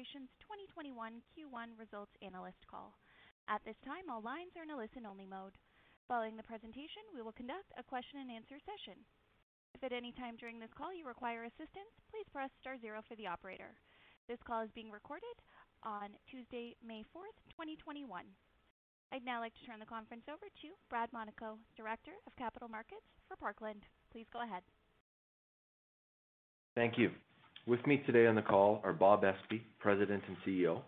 Corporation's 2021 Q1 Results Analyst Call. At this time, all lines are in a listen-only mode. Following the presentation, we will conduct a question-and-answer session. If at any time during this call you require assistance, please press star zero for the operator. This call is being recorded on Tuesday, May 4th, 2021. I'd now like to turn the conference over to Brad Monaco, Director of Capital Markets for Parkland. Please go ahead. Thank you. With me today on the call are Bob Espey, President and CEO,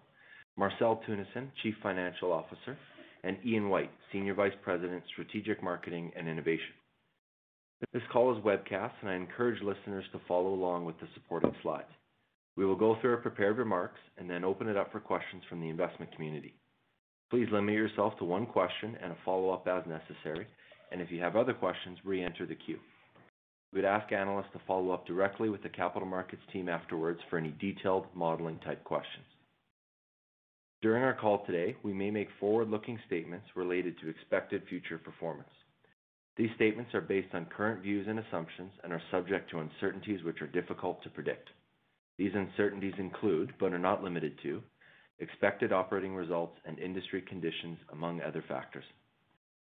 Marcel Teunissen, Chief Financial Officer, and Ian White, Senior Vice President, Strategic Marketing and Innovation. This call is webcast, and I encourage listeners to follow along with the supporting slides. We will go through our prepared remarks and then open it up for questions from the investment community. Please limit yourself to one question and a follow-up as necessary, and if you have other questions, re-enter the queue. We'd ask analysts to follow up directly with the capital markets team afterwards for any detailed modeling-type questions. During our call today, we may make forward-looking statements related to expected future performance. These statements are based on current views and assumptions and are subject to uncertainties which are difficult to predict. These uncertainties include, but are not limited to, expected operating results and industry conditions, among other factors.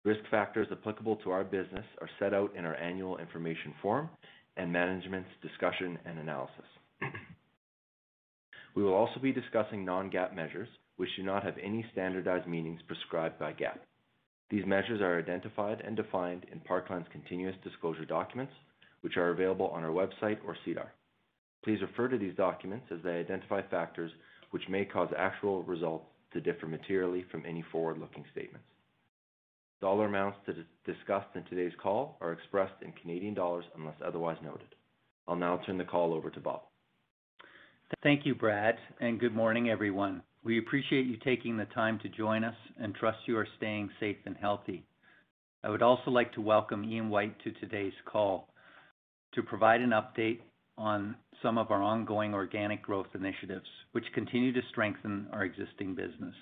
Risk factors applicable to our business are set out in our annual information form and management's discussion and analysis. We will also be discussing non-GAAP measures, which do not have any standardized meanings prescribed by GAAP. These measures are identified and defined in Parkland's continuous disclosure documents, which are available on our website or SEDAR. Please refer to these documents as they identify factors which may cause actual results to differ materially from any forward-looking statements. Dollar amounts discussed in today's call are expressed in Canadian dollars unless otherwise noted. I'll now turn the call over to Bob. Thank you, Brad, and good morning, everyone. We appreciate you taking the time to join us and trust you are staying safe and healthy. I would also like to welcome Ian White to today's call to provide an update on some of our ongoing organic growth initiatives, which continue to strengthen our existing business.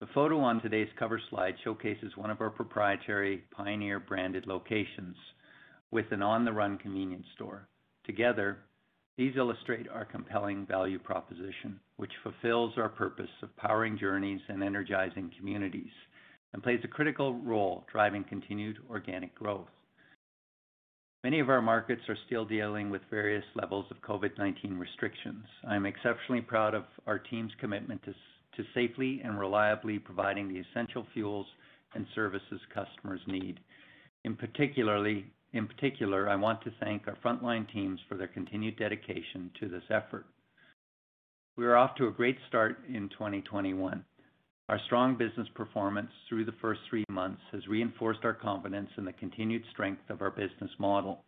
The photo on today's cover slide showcases one of our proprietary Pioneer-branded locations with an On the Run convenience store. Together, these illustrate our compelling value proposition, which fulfills our purpose of powering journeys and energizing communities and plays a critical role driving continued organic growth. Many of our markets are still dealing with various levels of COVID-19 restrictions. I'm exceptionally proud of our team's commitment to safely and reliably providing the essential fuels and services customers need. In particular, I want to thank our frontline teams for their continued dedication to this effort. We are off to a great start in 2021. Our strong business performance through the first three months has reinforced our confidence in the continued strength of our business model.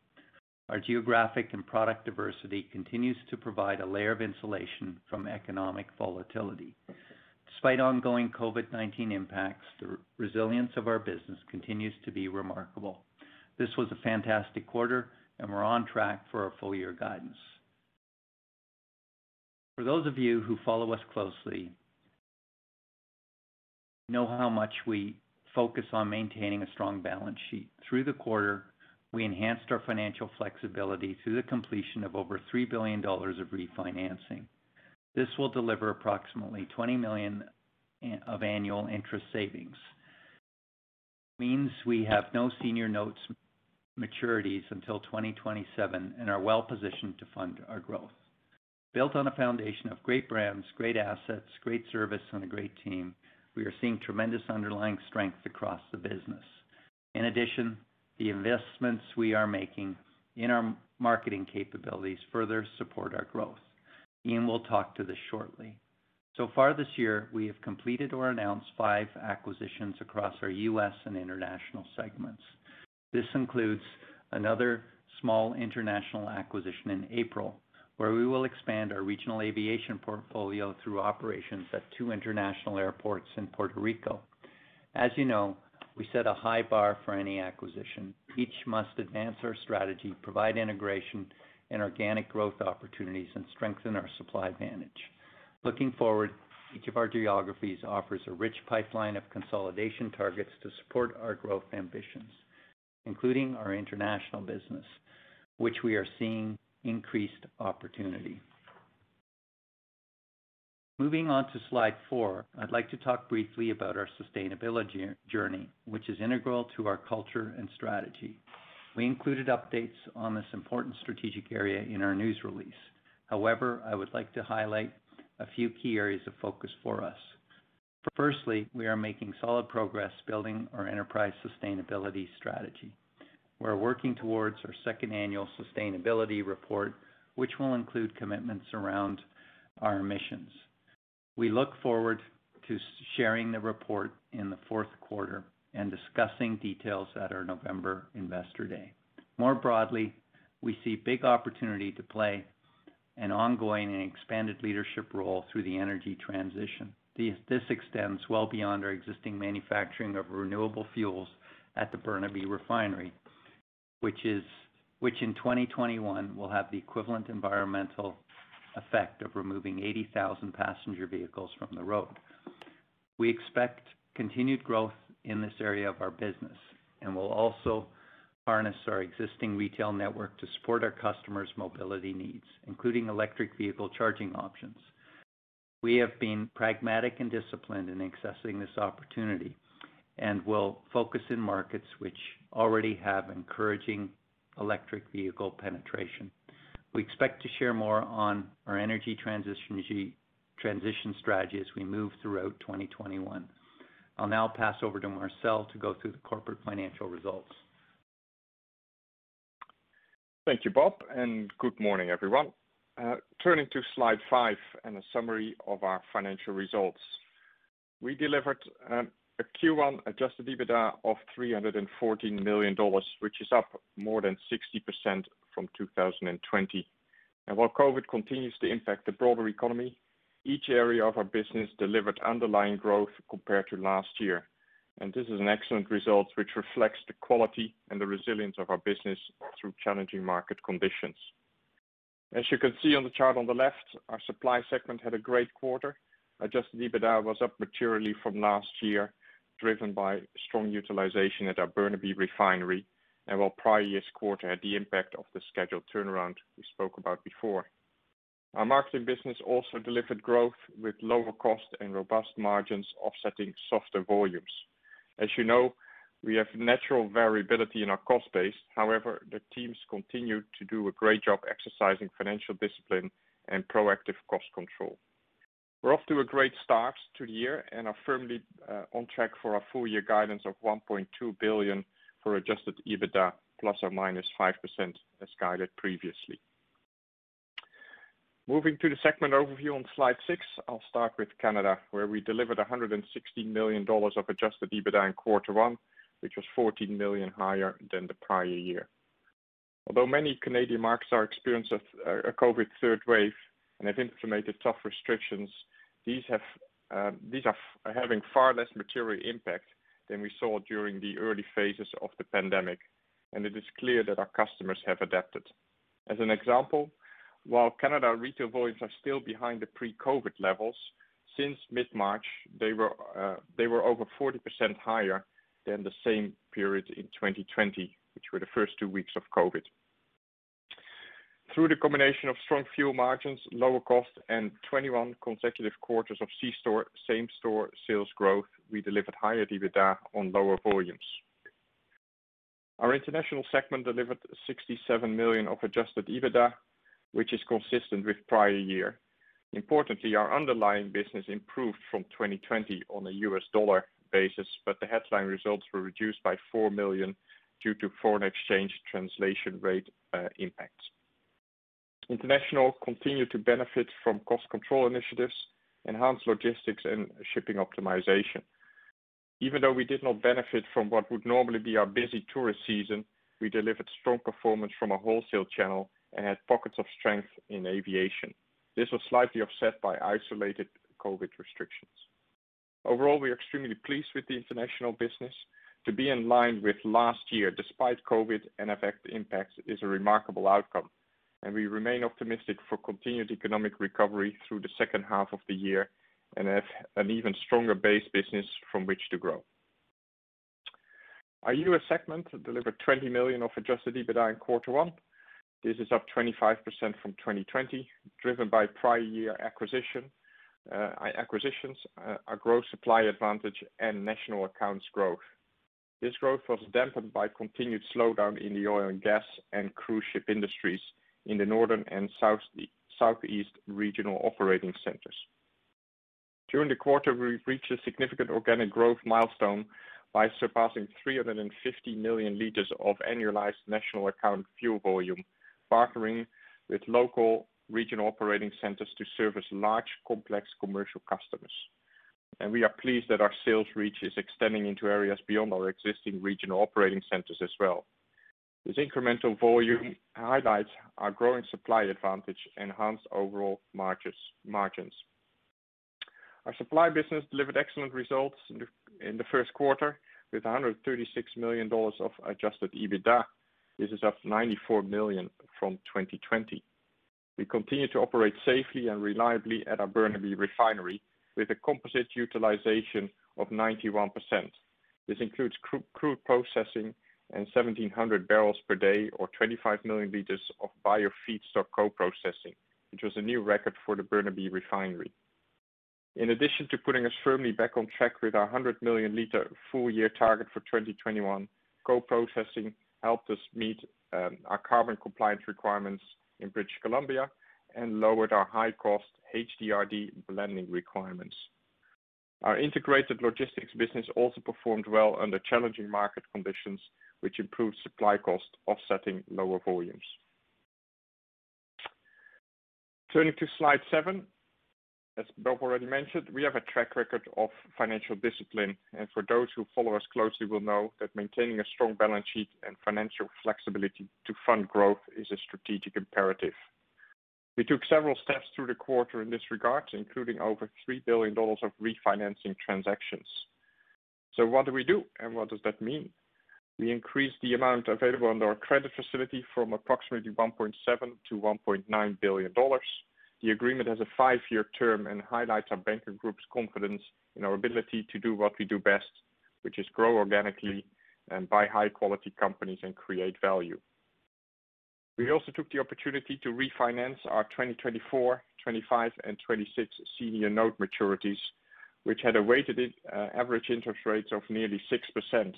Our geographic and product diversity continues to provide a layer of insulation from economic volatility. Despite ongoing COVID-19 impacts, the resilience of our business continues to be remarkable. This was a fantastic quarter, and we're on track for our full-year guidance. For those of you who follow us closely, know how much we focus on maintaining a strong balance sheet. Through the quarter, we enhanced our financial flexibility through the completion of over 3 billion dollars of refinancing. This will deliver approximately 20 million of annual interest savings. Means we have no senior notes maturities until 2027 and are well-positioned to fund our growth. Built on a foundation of great brands, great assets, great service, and a great team, we are seeing tremendous underlying strength across the business. In addition, the investments we are making in our marketing capabilities further support our growth. Ian will talk to this shortly. So far this year, we have completed or announced five acquisitions across our U.S. and international segments. This includes another small international acquisition in April, where we will expand our regional aviation portfolio through operations at two international airports in Puerto Rico. As you know, we set a high bar for any acquisition. Each must advance our strategy, provide integration and organic growth opportunities, and strengthen our supply advantage. Looking forward, each of our geographies offers a rich pipeline of consolidation targets to support our growth ambitions, including our international business, which we are seeing increased opportunity. Moving on to slide four, I'd like to talk briefly about our sustainability journey, which is integral to our culture and strategy. We included updates on this important strategic area in our news release. However, I would like to highlight a few key areas of focus for us. Firstly, we are making solid progress building our enterprise sustainability strategy. We're working towards our second annual sustainability report, which will include commitments around our emissions. We look forward to sharing the report in the fourth quarter and discussing details at our November Investor Day. More broadly, we see big opportunity to play an ongoing and expanded leadership role through the energy transition. This extends well beyond our existing manufacturing of renewable fuels at the Burnaby Refinery, which in 2021 will have the equivalent environmental effect of removing 80,000 passenger vehicles from the road. We expect continued growth in this area of our business, and we'll also harness our existing retail network to support our customers' mobility needs, including electric vehicle charging options. We have been pragmatic and disciplined in accessing this opportunity and will focus in markets which already have encouraging electric vehicle penetration. We expect to share more on our energy transition strategy as we move throughout 2021. I'll now pass over to Marcel to go through the corporate financial results. Thank you, Bob, and good morning, everyone. Uh, turning to slide five and a summary of our financial results. We delivered um, a Q1 adjusted EBITDA of $314 million, which is up more than 60% from 2020. And While COVID continues to impact the broader economy, each area of our business delivered underlying growth compared to last year. And this is an excellent result which reflects the quality and the resilience of our business through challenging market conditions. As you can see on the chart on the left, our supply segment had a great quarter. Adjusted EBITDA was up materially from last year, driven by strong utilization at our Burnaby Refinery, and while prior year's quarter had the impact of the scheduled turnaround we spoke about before. Our marketing business also delivered growth with lower cost and robust margins offsetting softer volumes. As you know, we have natural variability in our cost base. However, the teams continue to do a great job exercising financial discipline and proactive cost control. We're off to a great start to the year and are firmly uh, on track for our full year guidance of 1.2 billion for adjusted EBITDA ±5% as guided previously. Moving to the segment overview on slide six, I'll start with Canada, where we delivered $160 million of adjusted EBITDA in quarter one, which was 14 million higher than the prior year. Although many Canadian markets are experiencing a COVID third wave and have implemented tough restrictions, these uh, are having far less material impact than we saw during the early phases of the pandemic, and it is clear that our customers have adapted. As an example, while Canada retail volumes are still behind the pre-COVID levels, since mid-March, they were uh they were over 40% higher than the same period in 2020, which were the first two weeks of COVID. Through the combination of strong fuel margins, lower cost, and 21 consecutive quarters of C-store same-store sales growth, we delivered higher EBITDA on lower volumes. Our international segment delivered 67 million of adjusted EBITDA, which is consistent with prior year. Importantly, our underlying business improved from 2020 on a US dollar basis, but the headline results were reduced by $4 million due to foreign exchange translation rate uh, impacts. International continued to benefit from cost control initiatives, enhanced logistics, and shipping optimization. Even though we did not benefit from what would normally be our busy tourist season, we delivered strong performance from a wholesale channel and had pockets of strength in aviation. This was slightly offset by isolated COVID restrictions. Overall, we are extremely pleased with the international business. To be in line with last year despite COVID and FX impacts is a remarkable outcome, and we remain optimistic for continued economic recovery through the second half of the year and have an even stronger base business from which to grow. Our U.S. segment delivered 20 million of adjusted EBITDA in quarter one. This is up 25% from 2020, driven by prior year uh, acquisitions, uh, our growth supply advantage, and national accounts growth. This growth was dampened by continued slowdown in the oil and gas and cruise ship industries in the northern and southeast regional operating centers. During the quarter, we reached a significant organic growth milestone by surpassing 350 million liters of annualized national account fuel volume, partnering with local regional operating centers to service large, complex commercial customers. And we are pleased that our sales reach is extending into areas beyond our existing regional operating centers as well. This incremental volume highlights our growing supply advantage, and enhanced overall margins. Our supply business delivered excellent results in the first quarter with $136 million of adjusted EBITDA. This is up 94 million from 2020. We continue to operate safely and reliably at our Burnaby Refinery with a composite utilization of 91%. This includes crude processing and 1,700 barrels per day or 25 million liters of bio feedstock co-processing, which was a new record for the Burnaby Refinery. In addition to putting us firmly back on track with our 100 million liter full year target for 2021, co-processing helped us meet um, our carbon compliance requirements in British Columbia and lowered our high cost HDRD blending requirements. Our integrated logistics business also performed well under challenging market conditions, which improved supply cost offsetting lower volumes. Turning to slide seven. As Bob already mentioned, we have a track record of financial discipline, and for those who follow us closely will know that maintaining a strong balance sheet and financial flexibility to fund growth is a strategic imperative. We took several steps through the quarter in this regard, including over $3 billion of refinancing transactions. So What do we do and what does that mean? We increased the amount available under our credit facility from approximately $1.7 billion-$1.9 billion. The agreement has a five-year term and highlights our banking group's confidence in our ability to do what we do best, which is grow organically and buy high-quality companies and create value. We also took the opportunity to refinance our 2024, 2025, and 2026 senior note maturities, which had a weighted uh, average interest rates of nearly 6%.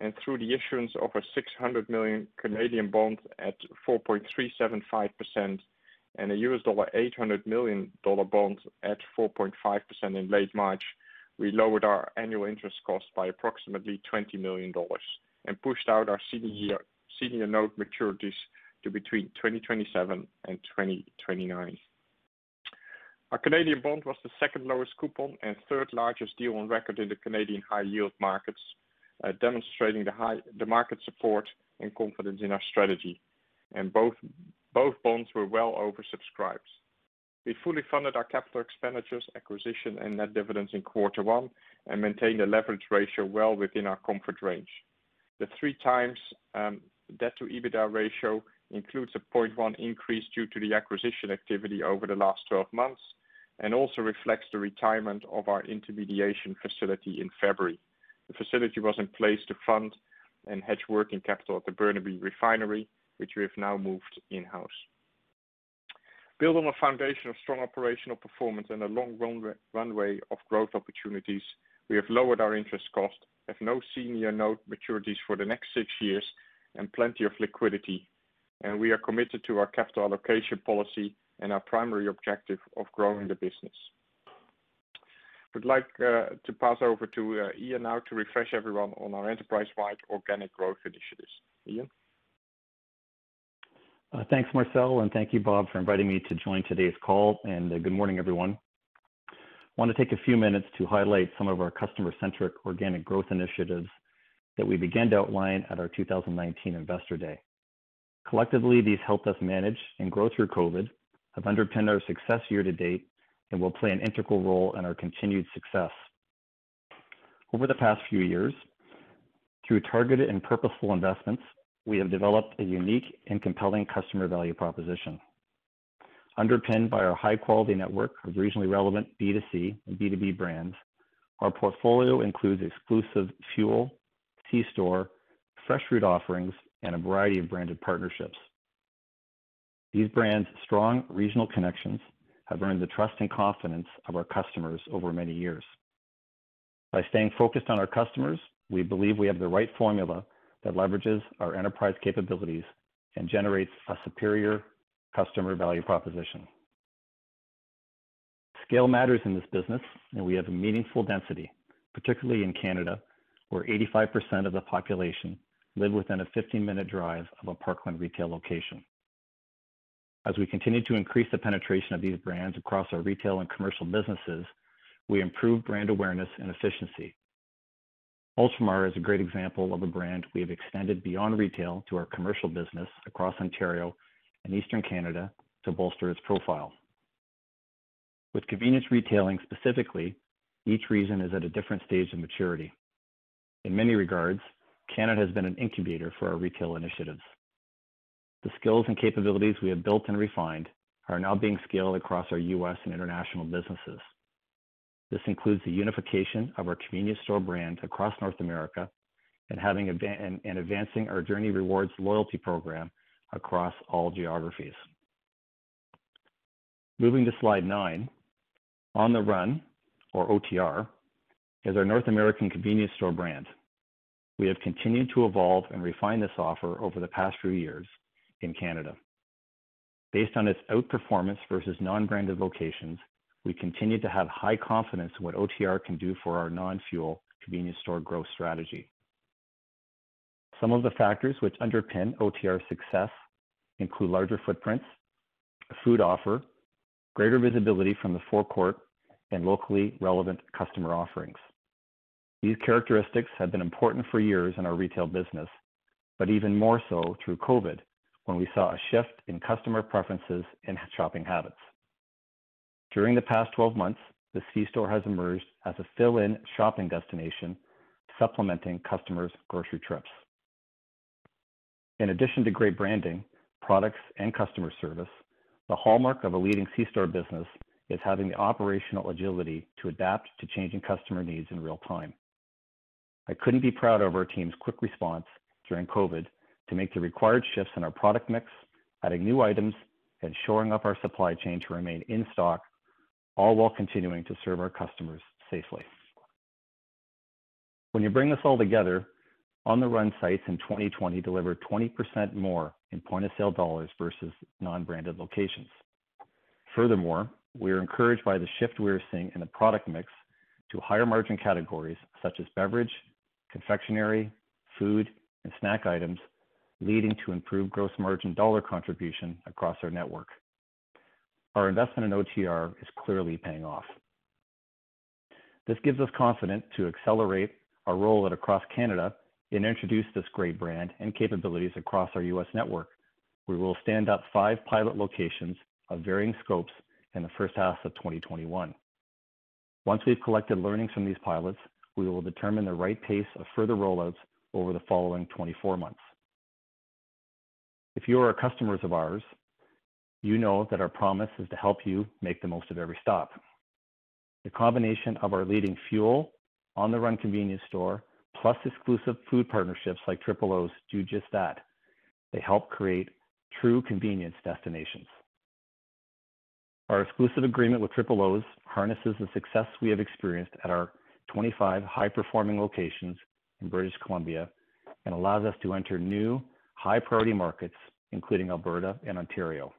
And through the issuance of a 600 million Canadian bond at 4.375% and a $800 million bond at 4.5% in late March, we lowered our annual interest cost by approximately $20 million and pushed out our senior note maturities to between 2027 and 2029. Our Canadian bond was the second lowest coupon and third largest deal on record in the Canadian high yield markets, uh, demonstrating the high, the market support and confidence in our strategy. And Both bonds were well oversubscribed. We fully funded our capital expenditures, acquisition, and net dividends in quarter one and maintained a leverage ratio well within our comfort range. The 3x um, debt to EBITDA ratio includes a 0.1 increase due to the acquisition activity over the last 12 months and also reflects the retirement of our intermediation facility in February. The facility was in place to fund and hedge working capital at the Burnaby Refinery, which we have now moved in-house. Build on a foundation of strong operational performance and a long runway of growth opportunities, we have lowered our interest cost, have no senior note maturities for the next six years, and plenty of liquidity. And We are committed to our capital allocation policy and our primary objective of growing the business. Would like uh, to pass over to uh, Ian now to refresh everyone on our enterprise-wide organic growth initiatives. Ian? Uh, thanks, Marcel, and thank you, Bob, for inviting me to join today's call. And uh, good morning, everyone. I want to take a few minutes to highlight some of our customer-centric organic growth initiatives that we began to outline at our 2019 Investor Day. Collectively, these helped us manage and grow through COVID, have underpinned our success year to date, and will play an integral role in our continued success. Over the past few years, through targeted and purposeful investments, we have developed a unique and compelling customer value proposition. Underpinned by our high-quality network of regionally relevant B2C and B2B brands, our portfolio includes exclusive fuel, C-store, fresh fruit offerings, and a variety of branded partnerships. These brands' strong regional connections have earned the trust and confidence of our customers over many years. By staying focused on our customers, we believe we have the right formula that leverages our enterprise capabilities and generates a superior customer value proposition. Scale matters in this business, and we have a meaningful density, particularly in Canada, where 85% of the population live within a 15-minute drive of a Parkland retail location. As we continue to increase the penetration of these brands across our retail and commercial businesses, we improve brand awareness and efficiency. Ultramar is a great example of a brand we have extended beyond retail to our commercial business across Ontario and Eastern Canada to bolster its profile. With convenience retailing specifically, each region is at a different stage of maturity. In many regards, Canada has been an incubator for our retail initiatives. The skills and capabilities we have built and refined are now being scaled across our U.S. and international businesses. This includes the unification of our convenience store brand across North America and advancing our Journie Rewards loyalty program across all geographies. Moving to slide nine. On the Run, or OTR, is our North American convenience store brand. We have continued to evolve and refine this offer over the past few years in Canada. Based on its outperformance versus non-branded locations, we continue to have high confidence in what OTR can do for our non-fuel convenience store growth strategy. Some of the factors which underpin OTR's success include larger footprints, a food offer, greater visibility from the forecourt, and locally relevant customer offerings. These characteristics have been important for years in our retail business, but even more so through COVID, when we saw a shift in customer preferences and shopping habits. During the past 12 months, the C-store has emerged as a fill-in shopping destination, supplementing customers' grocery trips. In addition to great branding, products, and customer service, the hallmark of a leading C-store business is having the operational agility to adapt to changing customer needs in real time. I couldn't be prouder of our team's quick response during COVID to make the required shifts in our product mix, adding new items, and shoring up our supply chain to remain in stock, all while continuing to serve our customers safely. When you bring this all together, On the Run sites in 2020 delivered 20% more in point-of-sale dollars versus non-branded locations. Furthermore, we are encouraged by the shift we are seeing in the product mix to higher margin categories such as beverage, confectionery, food, and snack items, leading to improved gross margin dollar contribution across our network. Our investment in OTR is clearly paying off. This gives us confidence to accelerate our rollout across Canada and introduce this great brand and capabilities across our U.S. network. We will stand up five pilot locations of varying scopes in the first half of 2021. Once we've collected learnings from these pilots, we will determine the right pace of further rollouts over the following 24 months. If you are customers of ours, you know that our promise is to help you make the most of every stop. The combination of our leading fuel, On the Run convenience store, plus exclusive food partnerships like Triple O's do just that. They help create true convenience destinations. Our exclusive agreement with Triple O's harnesses the success we have experienced at our 25 high-performing locations in British Columbia and allows us to enter new high-priority markets, including Alberta and Ontario.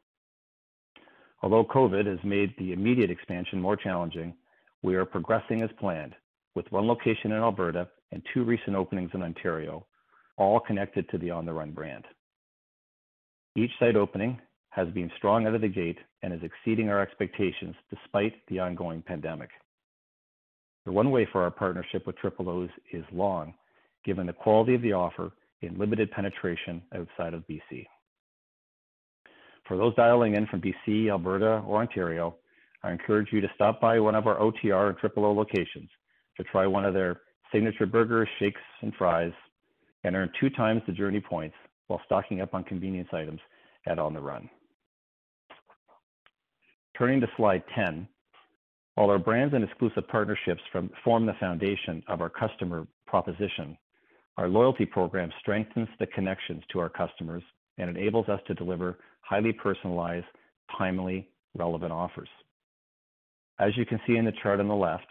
Although COVID has made the immediate expansion more challenging, we are progressing as planned, with one location in Alberta and two recent openings in Ontario, all connected to the On the Run brand. Each site opening has been strong out of the gate and is exceeding our expectations despite the ongoing pandemic. The runway for our partnership with Triple O's is long, given the quality of the offer and limited penetration outside of BC. For those dialing in from BC, Alberta, or Ontario, I encourage you to stop by one of our OTR and Triple O locations to try one of their signature burgers, shakes, and fries, and earn two times the Journie points while stocking up on convenience items at On the Run. Turning to slide 10, while our brands and exclusive partnerships form the foundation of our customer proposition, our loyalty program strengthens the connections to our customers and enables us to deliver highly personalized, timely, relevant offers. As you can see in the chart on the left,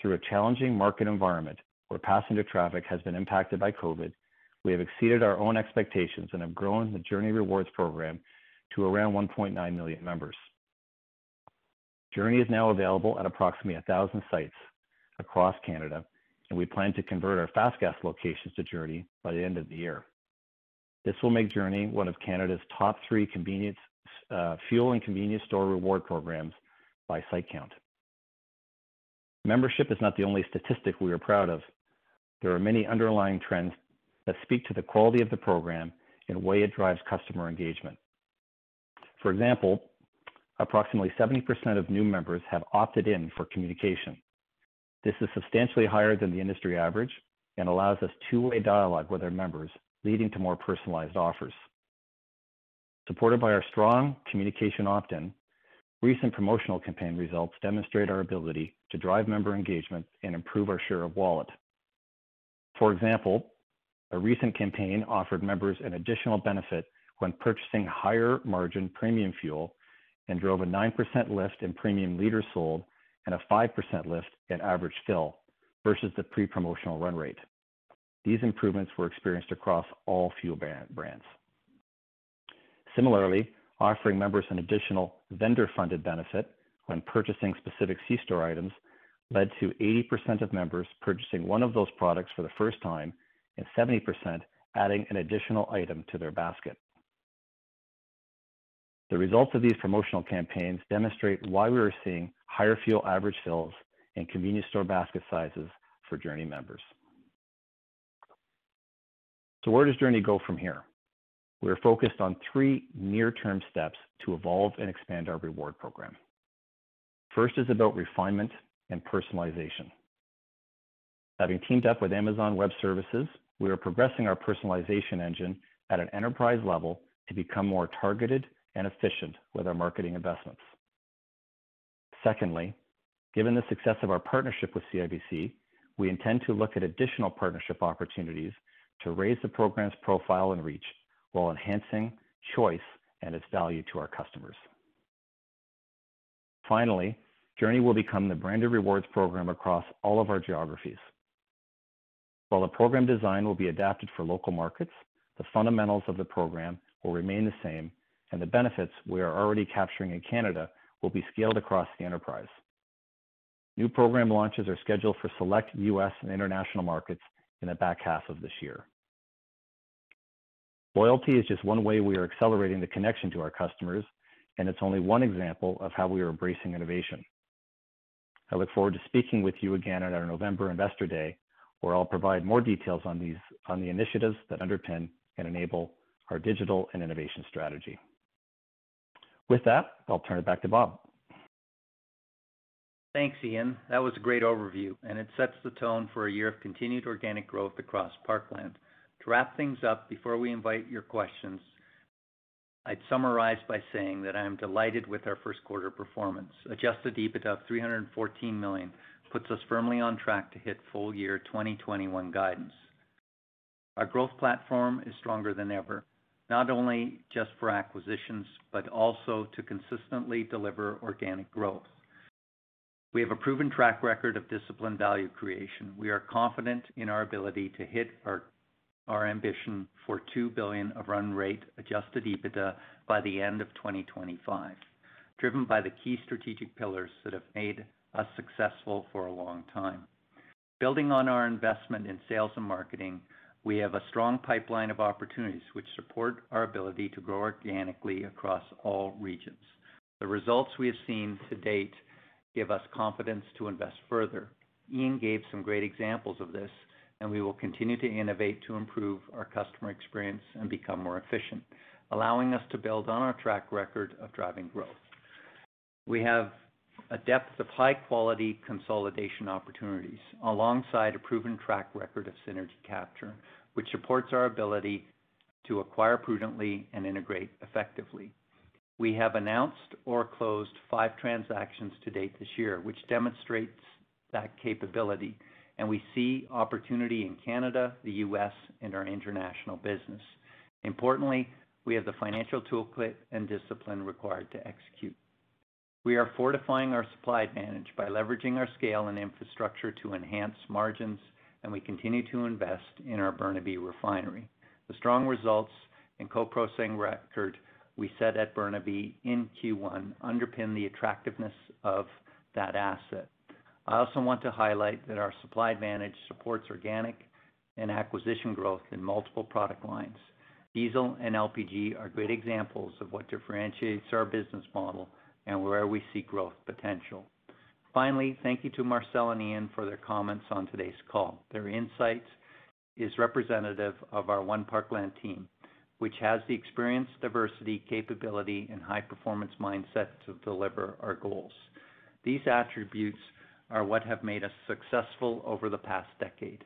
through a challenging market environment where passenger traffic has been impacted by COVID, we have exceeded our own expectations and have grown the Journie Rewards program to around 1.9 million members. Journie is now available at approximately 1,000 sites across Canada, and we plan to convert our Fast Gas locations to Journie by the end of the year. This will make Journie one of Canada's top three convenience uh, fuel and convenience store reward programs by site count. Membership is not the only statistic we are proud of. There are many underlying trends that speak to the quality of the program and way it drives customer engagement. For example, approximately 70% of new members have opted in for communication. This is substantially higher than the industry average and allows us two-way dialogue with our members, leading to more personalized offers. Supported by our strong communication opt-in, recent promotional campaign results demonstrate our ability to drive member engagement and improve our share of wallet. For example, a recent campaign offered members an additional benefit when purchasing higher margin premium fuel and drove a 9% lift in premium liters sold and a 5% lift in average fill versus the pre-promotional run rate. These improvements were experienced across all fuel brands. Similarly, offering members an additional vendor-funded benefit when purchasing specific C-store items led to 80% of members purchasing one of those products for the first time and 70% adding an additional item to their basket. The results of these promotional campaigns demonstrate why we are seeing higher fuel average fills and convenience store basket sizes for Journie members. So where does Journie go from here? We are focused on three near-term steps to evolve and expand our reward program. First is about refinement and personalization. Having teamed up with Amazon Web Services, we are progressing our personalization engine at an enterprise level to become more targeted and efficient with our marketing investments. Secondly, given the success of our partnership with CIBC, we intend to look at additional partnership opportunities to raise the program's profile and reach while enhancing choice and its value to our customers. Finally, Journie will become the branded rewards program across all of our geographies. While the program design will be adapted for local markets, the fundamentals of the program will remain the same, and the benefits we are already capturing in Canada will be scaled across the enterprise. New program launches are scheduled for select U.S. and international markets in the back half of this year. Loyalty is just one way we are accelerating the connection to our customers, and it's only one example of how we are embracing innovation. I look forward to speaking with you again at our November Investor Day, where I'll provide more details on these on the initiatives that underpin and enable our digital and innovation strategy. With that, I'll turn it back to Bob. Thanks, Ian. That was a great overview, and it sets the tone for a year of continued organic growth across Parkland. To wrap things up before we invite your questions, I'd summarize by saying that I am delighted with our first quarter performance. Adjusted EBITDA of 314 million puts us firmly on track to hit full year 2021 guidance. Our growth platform is stronger than ever, not only just for acquisitions, but also to consistently deliver organic growth. We have a proven track record of disciplined value creation. We are confident in our ability to hit our ambition for 2 billion of run rate adjusted EBITDA by the end of 2025, driven by the key strategic pillars that have made us successful for a long time. Building on our investment in sales and marketing, we have a strong pipeline of opportunities which support our ability to grow organically across all regions. The results we have seen to date give us confidence to invest further. Ian gave some great examples of this, and we will continue to innovate to improve our customer experience and become more efficient. allowing us to build on our track record of driving growth. We have a depth of high-quality consolidation opportunities alongside a proven track record of synergy capture, which supports our ability to acquire prudently and integrate effectively. We have announced or closed five transactions to date this year, which demonstrates that capability, and we see opportunity in Canada, the U.S., and our international business. Importantly, we have the financial toolkit and discipline required to execute. We are fortifying our supply advantage by leveraging our scale and infrastructure to enhance margins, and we continue to invest in our Burnaby refinery. The strong results and co-processing record we set at Burnaby in Q1 underpin the attractiveness of that asset. I also want to highlight that our supply advantage supports organic and acquisition growth in multiple product lines. Diesel and LPG are great examples of what differentiates our business model and where we see growth potential. Finally, thank you to Marcel and Ian for their comments on today's call. Their insight is representative of our One Parkland team, which has the experience, diversity, capability, and high-performance mindset to deliver our goals. These attributes are what have made us successful over the past decade.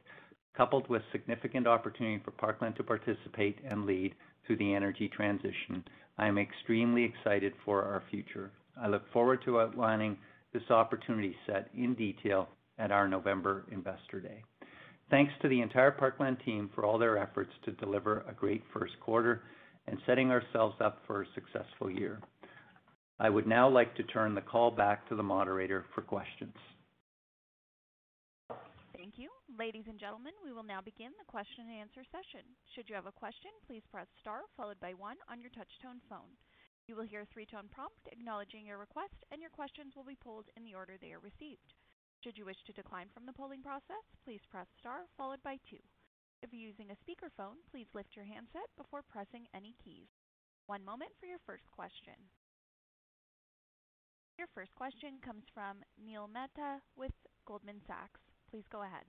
Coupled with significant opportunity for Parkland to participate and lead through the energy transition, I am extremely excited for our future. I look forward to outlining this opportunity set in detail at our November Investor Day. Thanks to the entire Parkland team for all their efforts to deliver a great first quarter and setting ourselves up for a successful year. I would now like to turn the call back to the moderator for questions. Ladies and gentlemen, we will now begin the question and answer session. Should you have a question, please press star followed by one on your touch-tone phone. You will hear a three-tone prompt acknowledging your request, and your questions will be pulled in the order they are received. Should you wish to decline from the polling process, please press star followed by two. If you're using a speakerphone, please lift your handset before pressing any keys. One moment for your first question. Your first question comes from Neil Mehta with Goldman Sachs. Please go ahead.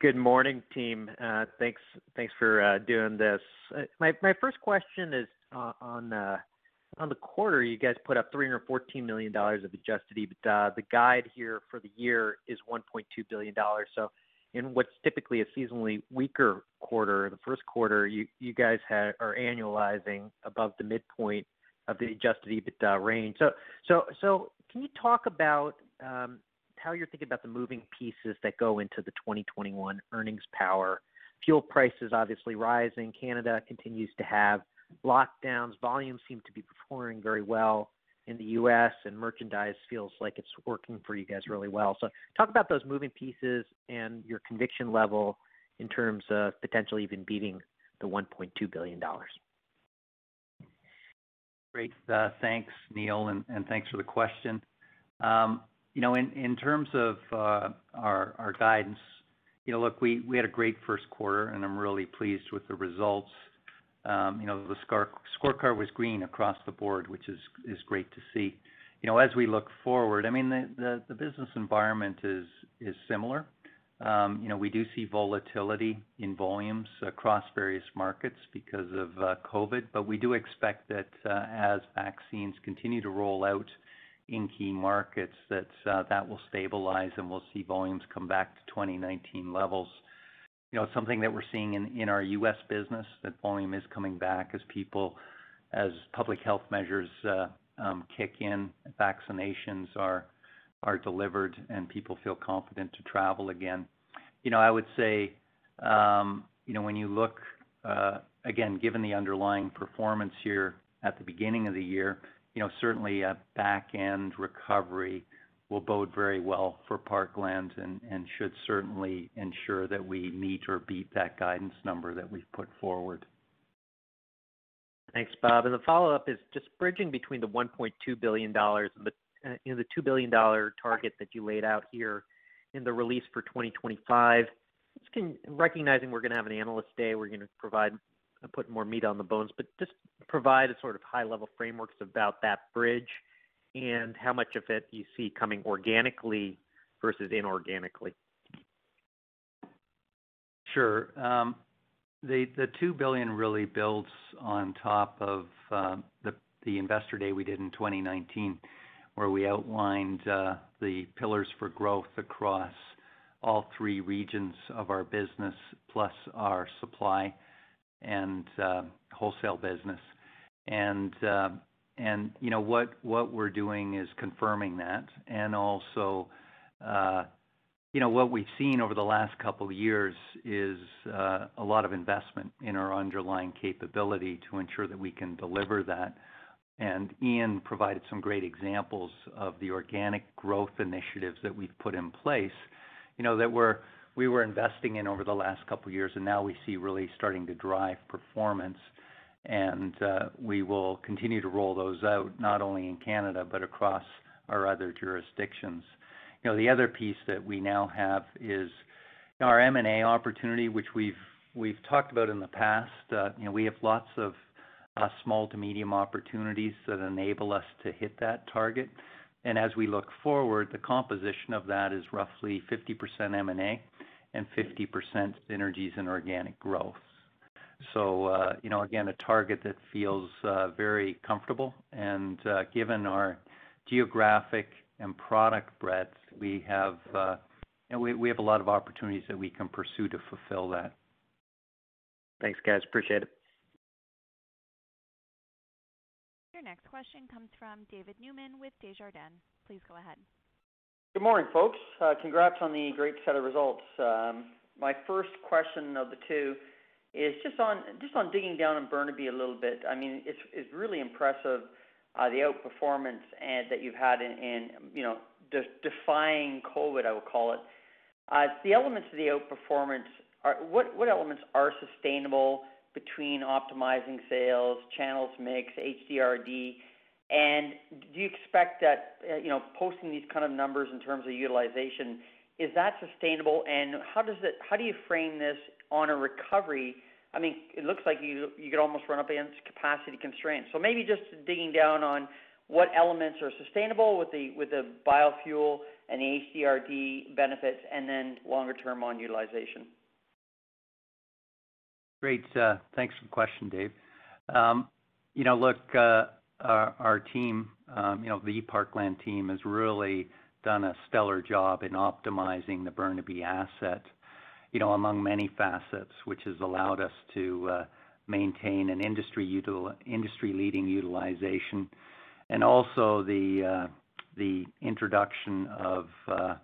Good morning, team. Uh, thanks for uh, doing this. Uh, my first question is on the quarter. You guys put up $314 million of adjusted EBITDA. The guide here for the year is $1.2 billion. So, in what's typically a seasonally weaker quarter, the first quarter, you guys are annualizing above the midpoint of the adjusted EBITDA range. So, can you talk about um, how you're thinking about the moving pieces that go into the 2021 earnings power? Fuel prices obviously rising. Canada continues to have lockdowns. Volumes seem to be performing very well in the U.S., and merchandise feels like it's working for you guys really well. So, talk about those moving pieces and your conviction level in terms of potentially even beating the $1.2 billion. Great. Uh, thanks, Neil, and thanks for the question. Um, You know, in terms of uh our guidance, you know, look, we had a great first quarter, and I'm really pleased with the results. Um, you know, the score scorecard was green across the board, which is is great to see. You know, as we look forward, I mean, the business environment is similar. Um, you know, we do see volatility in volumes across various markets because of uh, COVID, but we do expect that uh, as vaccines continue to roll out in key markets, uh, that will stabilize, and we'll see volumes come back to 2019 levels. You know, something that we're seeing in our U.S. business, that volume is coming back as people as public health measures uh, um, kick in, vaccinations are delivered, and people feel confident to travel again. You know, I would say, um, you know, when you look, uh, again, given the underlying performance here at the beginning of the year, certainly a back-end recovery will bode very well for Parkland and and should certainly ensure that we meet or beat that guidance number that we've put forward. Thanks, Bob. And the follow-up is just bridging between the $1.2 billion and uh, the $2 billion target that you laid out here in the release for 2025. Recognizing we're gonna have an Analyst Day, we're gonna put more meat on the bones, but just provide a sort of high-level frameworks about that bridge and how much of it you see coming organically versus inorganically. Sure. Um the 2 billion really builds on top of the the Investor Day we did in 2019, where we outlined the pillars for growth across all three regions of our business, plus our supply and uh, wholesale business. And, uh, you know, what we're doing is confirming that. And also, uh, you know, what we've seen over the last couple of years is a lot of investment in our underlying capability to ensure that we can deliver that. And Ian provided some great examples of the organic growth initiatives that we've put in place, you know, that we were investing in over the last couple of years, and now we see really starting to drive performance. And uh we will continue to roll those out, not only in Canada, but across our other jurisdictions. You know, the other piece that we now have is our M&A opportunity, which we've talked about in the past. You know, we have lots of small to medium opportunities that enable us to hit that target. And as we look forward, the composition of that is roughly 50% M&A and 50% synergies and organic growth. So, uh, you know, again, a target that feels very comfortable. And uh, given our geographic and product breadth, we have uh we have a lot of opportunities that we can pursue to fulfill that. Thanks, guys. Appreciate it. Your next question comes from David Newman with Desjardins. Please go ahead. Good morning, folks. Uh, congrats on the great set of results. Um, my first question of the two is just on digging down on Burnaby a little bit. I mean, it's really impressive, uh, the outperformance and that you've had in, you know, defying COVID, I would call it. The elements of the outperformance are what elements are sustainable between optimizing sales, channels mix, HDRD? And do you expect that, uh, you know, posting these kind of numbers in terms of utilization, is that sustainable? And how does it how do you frame this on a recovery? I mean, it looks like you could almost run up against capacity constraints. So maybe just digging down on what elements are sustainable with the biofuel and the HDRD benefits, and then longer term on utilization. Great. Uh, thanks for the question, Dave. Um, you know, look, uh, our team, um, you know, the Parkland team has really done a stellar job in optimizing the Burnaby asset, you know, among many facets, which has allowed us to uh, maintain an industry-leading utilization. And also the uh, the introduction of uh,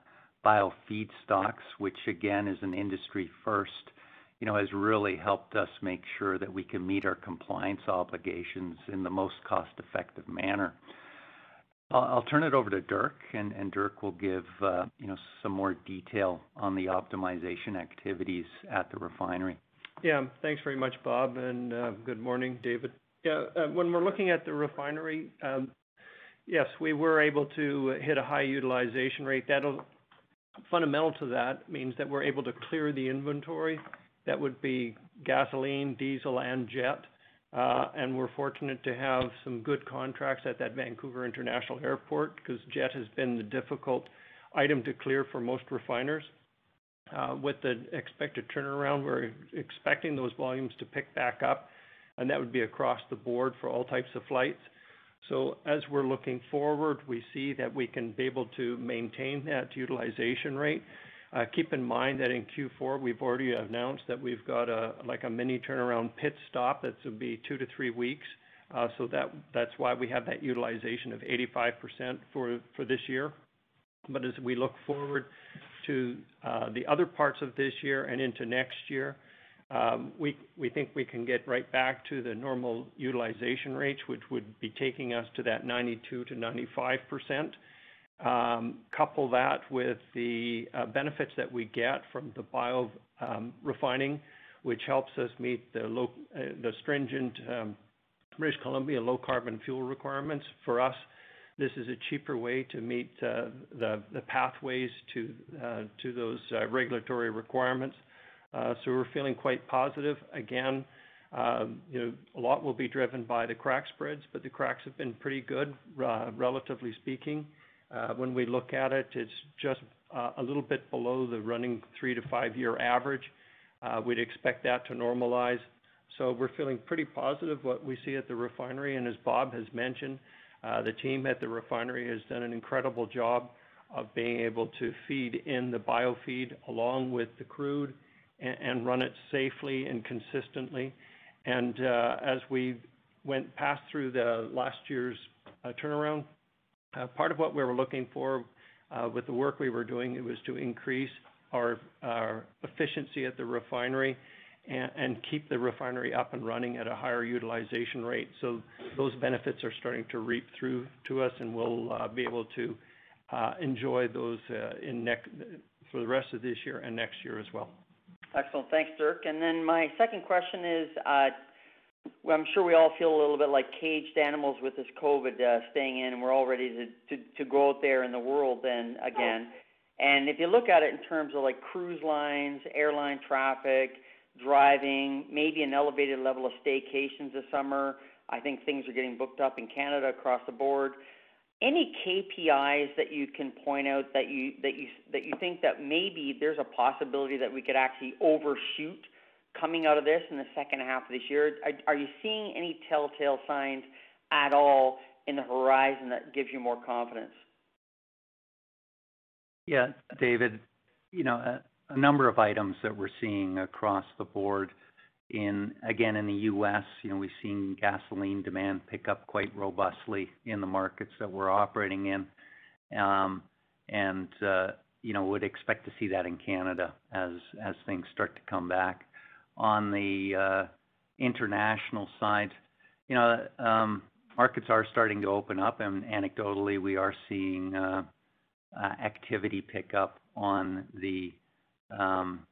bio feedstocks, which again is an industry first, you know, has really helped us make sure that we can meet our compliance obligations in the most cost-effective manner. I'll turn it over to Dirk, and Dirk will give uh, you know, some more detail on the optimization activities at the refinery. Yeah. Thanks very much, Bob, and uh, good morning, David. Yeah, uh, when we're looking at the refinery, um, yes, we were able to hit a high utilization rate. That'll fundamental to that means that we're able to clear the inventory. That would be gasoline, diesel, and jet. And we're fortunate to have some good contracts at that Vancouver International Airport because jet has been the difficult item to clear for most refiners. Uh, with the expected turnaround, we're expecting those volumes to pick back up, and that would be across the board for all types of flights. So as we're looking forward, we see that we can be able to maintain that utilization rate. Uh, keep in mind that in Q4, we've already announced that we've got a, like a mini turnaround pit stop that's to be two to three weeks. Uh, so that that's why we have that utilization of 85% for this year. But as we look forward to uh, the other parts of this year and into next year, um we we think we can get right back to the normal utilization rates, which would be taking us to that 92%-95%. Um, couple that with the uh, benefits that we get from the bio um, refining, which helps us meet the uh, stringent um, British Columbia low carbon fuel requirements. For us, this is a cheaper way to meet uh, the pathways to those regulatory requirements. So We're feeling quite positive. Again, you know, a lot will be driven by the crack spreads, but the cracks have been pretty good, relatively speaking. Uh, when we look at it, it's just uh, a little bit below the running three to five-year average. Uh, we'd expect that to normalize. So we're feeling pretty positive what we see at the refinery. And as Bob has mentioned, the team at the refinery has done an incredible job of being able to feed in the bio-feed along with the crude and run it safely and consistently. And uh as we went past through the last year's turnaround, part of what we were looking for uh, with the work we were doing, it was to increase our our efficiency at the refinery and and keep the refinery up and running at a higher utilization rate. So Those benefits are starting to reap through to us, and we'll uh, be able to enjoy those for the rest of this year and next year as well. Excellent. Thanks, Dirk. And then My second question is, well, I'm sure we all feel a little bit like caged animals with this COVID uh, staying in, and we're all ready to go out there in the world then again. Oh. And if you look at it in terms of like cruise lines, airline traffic, driving, maybe an elevated level of staycations this summer, I think things are getting booked up in Canada across the board. Any KPIs that you can point out that you that you that you think that maybe there's a possibility that we could actually overshoot coming out of this in the second half of this year? Are you seeing any telltale signs at all in the horizon that gives you more confidence? Yeah, David, you know, a number of items that we're seeing across the board. In again, in the U.S., you know, we've seen gasoline demand pick up quite robustly in the markets that we're operating in. Um, and uh, you know, would expect to see that in Canada as as things start to come back. On the uh, international side, you know, um, markets are starting to open up, and anecdotally, we are seeing uh, uh, activity pick up on the um,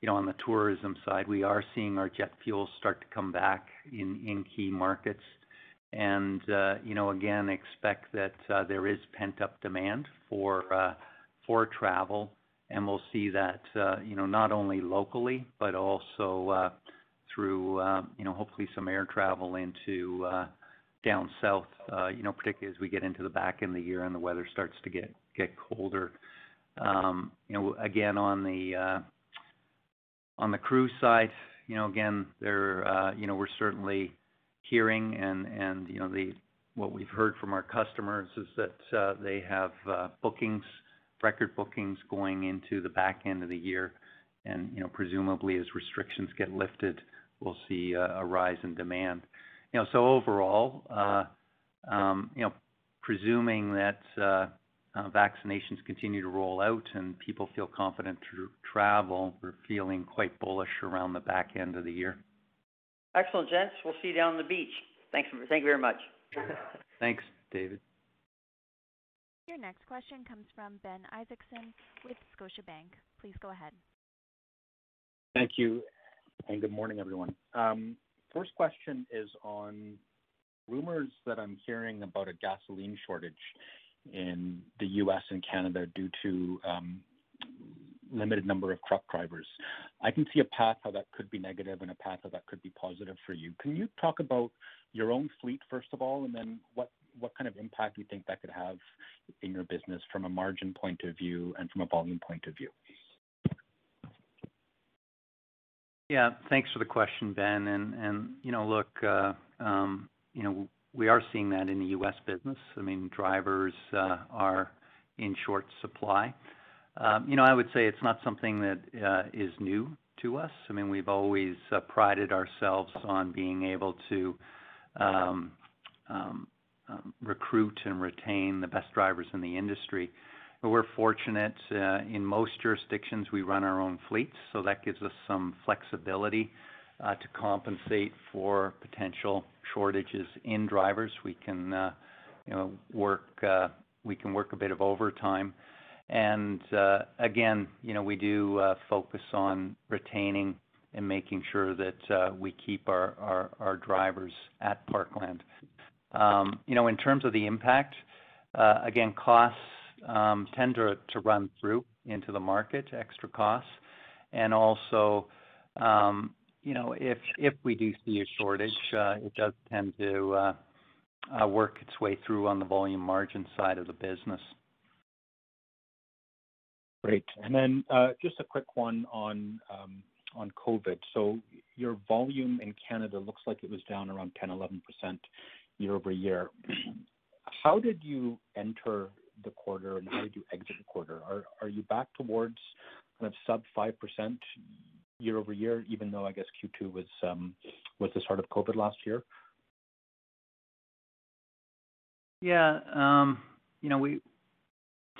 you know, on the tourism side. We are seeing our jet fuel start to come back in key markets. And you know, again, expect that there is pent-up demand for uh, for travel, and we'll see that, uh, you know, not only locally, but also uh, through, uh, you know, hopefully some air travel into down south, you know, particularly as we get into the back end of the year and the weather starts to get colder. Um, you know, again, on the uh on the cruise side, you know, again, there, you know, we're certainly hearing and, you know, the what we've heard from our customers is that they have bookings, record bookings going into the back end of the year. And, you know, presumably as restrictions get lifted, we'll see a rise in demand. You know, so overall, uh, um, you know, presuming that uh, uh, vaccinations continue to roll out and people feel confident to travel, we're feeling quite bullish around the back end of the year. Excellent, gents. We'll see you down on the beach. Thanks. Thank you very much. Thanks, David. Your next question comes from Ben Isaacson with Scotiabank. Please go ahead. Thank you, and good morning, everyone. Um, first question is on rumors that I'm hearing about a gasoline shortage in the U.S. and Canada due to um, limited number of truck drivers. I can see a path how that could be negative and a path how that could be positive for you. Can you talk about your own fleet, first of all, and then what kind of impact do you think that could have in your business from a margin point of view and from a volume point of view? Yeah. Thanks for the question, Ben. And you know, look, uh, um, you know, we are seeing that in the U.S. business. I mean, drivers uh, are in short supply. Um, you know, I would say it's not something that uh, is new to us. I mean, we've always prided ourselves on being able to um, Um, recruit and retain the best drivers in the industry. We're fortunate uh, in most jurisdictions, we run our own fleets, so that gives us some flexibility uh, to compensate for potential shortages in drivers. We can, uh, you know, work a bit of overtime. And again, you know, we do focus on retaining and making sure that we keep our drivers at Parkland. Um, you know, in terms of the impact, uh, again, costs um, tend to run through into the market, extra costs. And also, um, you know, if we do see a shortage, uh, it does tend to uh, work its way through on the volume margin side of the business. Great. And then uh just a quick one on COVID. So your volume in Canada looks like it was down around 10%-11% year-over-year. How did you enter the quarter, and how did you exit the quarter? Are you back towards kind of sub 5% year-over-year, even though I guess Q2 um, was the start of COVID last year? Yeah. Um, you know, it's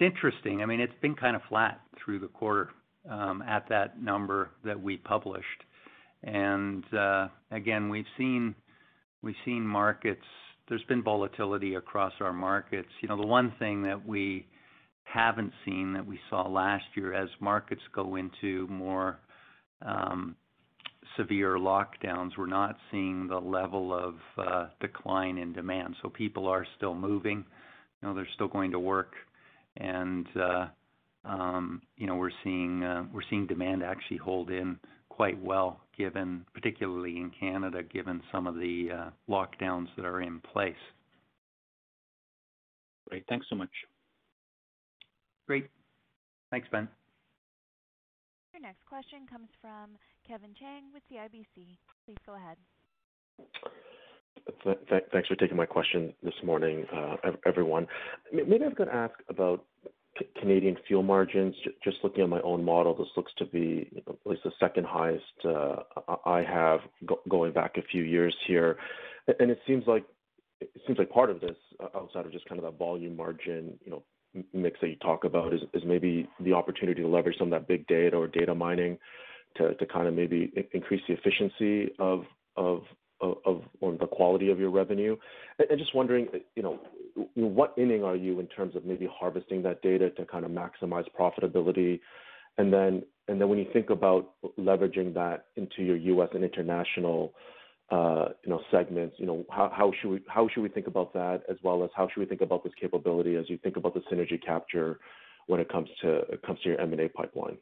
interesting. I mean, it's been kind of flat through the quarter um, at that number that we published. And uh again, we've seen markets. There's been volatility across our markets. You know, the one thing that we haven't seen that we saw last year as markets go into more um, severe lockdowns, we're not seeing the level of uh, decline in demand. So people are still moving, you know, they're still going to work. And uh, um, you know, we're seeing uh we're seeing demand actually hold in quite well, given particularly in Canada, given some of the uh, lockdowns that are in place. Great. Thanks so much. Great. Thanks, Ben. Your next question comes from Kevin Chiang with CIBC. Please go ahead. Thanks for taking my question this morning, uh, everyone. Maybe I'm gonna ask about Canadian fuel margins. Just looking at my own model, this looks to be at least the second highest uh, I have going back a few years here. And it seems like part of this, uh, outside of just kind of that volume margin, you know, mix that you talk about is maybe the opportunity to leverage some of that big data or data mining to kind of maybe increase the efficiency of or the quality of your revenue. And just wondering, you know, what inning are you in terms of maybe harvesting that data to kind of maximize profitability? And then and then when you think about leveraging that into your U.S. and international, uh, you know, segments, you know, how how should we how should we think about that, as well as how should we think about this capability as you think about the synergy capture when it comes to your M&A pipeline?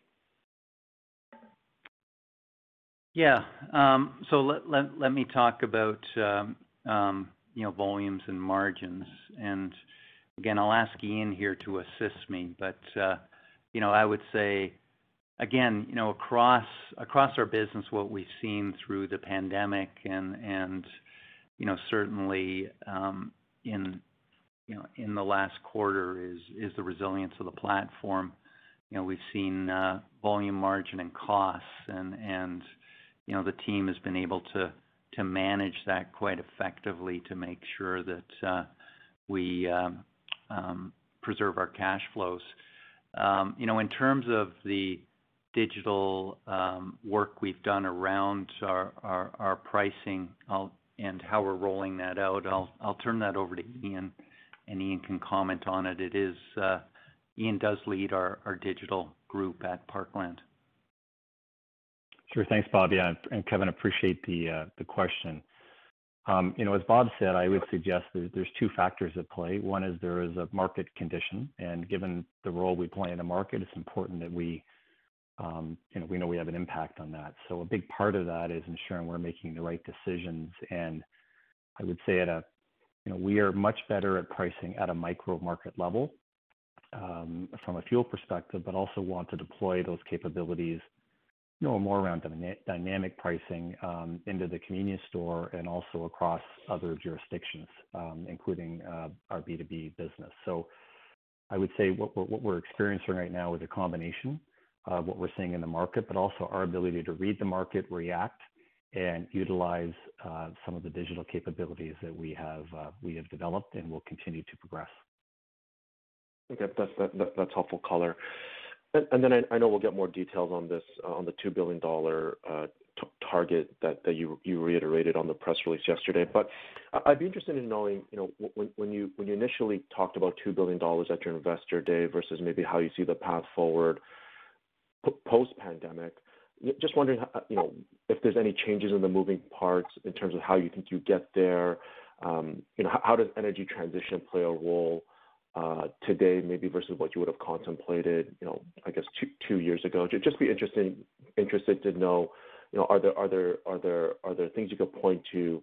Yeah. Um so let me talk about um, um, you know, volumes and margins. And again, I'll ask Ian here to assist me. Uh, know, I would say, again, you know, across our business, what we've seen through the pandemic and you know, certainly um, in the last quarter is the resilience of the platform. You know, we've seen uh, volume margin and costs and you know, the team has been able to to manage that quite effectively to make sure that uh, we um, um, preserve our cash flows. Um, you know, in terms of the digital work we've done around our pricing and how we're rolling that out, I'll turn that over to Ian, and Ian can comment on it. It is uh, Ian does lead our digital group at Parkland. Sure. Thanks, Bob. Yeah, and Kevin, appreciate the uh, the question. Um, you know, as Bob said, I would suggest there's two factors at play. One is there is a market condition, and given the role we play in the market, it's important that we, um, you know, we know we have an impact on that. So a big part of that is ensuring we're making the right decisions. And I would say at a, you know, we are much better at pricing at a micro market level, um, from a fuel perspective, but also want to deploy those capabilities, you know, more around dynamic pricing, um, into the convenience store and also across other jurisdictions, um, including uh, our B2B business. So I would say what we're experiencing right now is a combination of what we're seeing in the market, but also our ability to read the market, react, and utilize uh, some of the digital capabilities that we have uh we have developed and will continue to progress. Okay. That's helpful color. I know we'll get more details on this, uh, on the 2 billion dollar uh, target that you you reiterated on the press release yesterday. But I'd be interested in knowing, you know, when when you when you initially talked about 2 billion dollars at your Investor Day versus maybe how you see the path forward post-pandemic, Just wondering, uh, you know, if there's any changes in the moving parts in terms of how you think you get there. Um, you know, how does energy transition play a role Uh, today maybe versus what you would have contemplated, you know, I guess two years ago? Just be interested to know, you know, are there are there, are there, are there things you could point to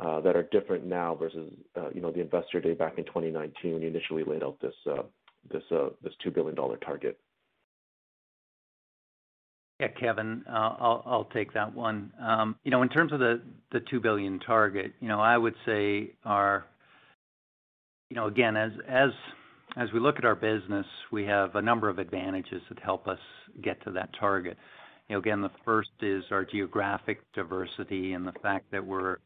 uh, that are different now versus, uh, you know, the Investor Day back in 2019 when you initially laid out this this, this 2 billion dollar target? Yeah, Kevin, I'll take that one. Um, you know, in terms of the 2 billion target, you know, I would say our. You know, again, as as as we look at our business, we have a number of advantages that help us get to that target. You know, again, the first is our geographic diversity and the fact that we're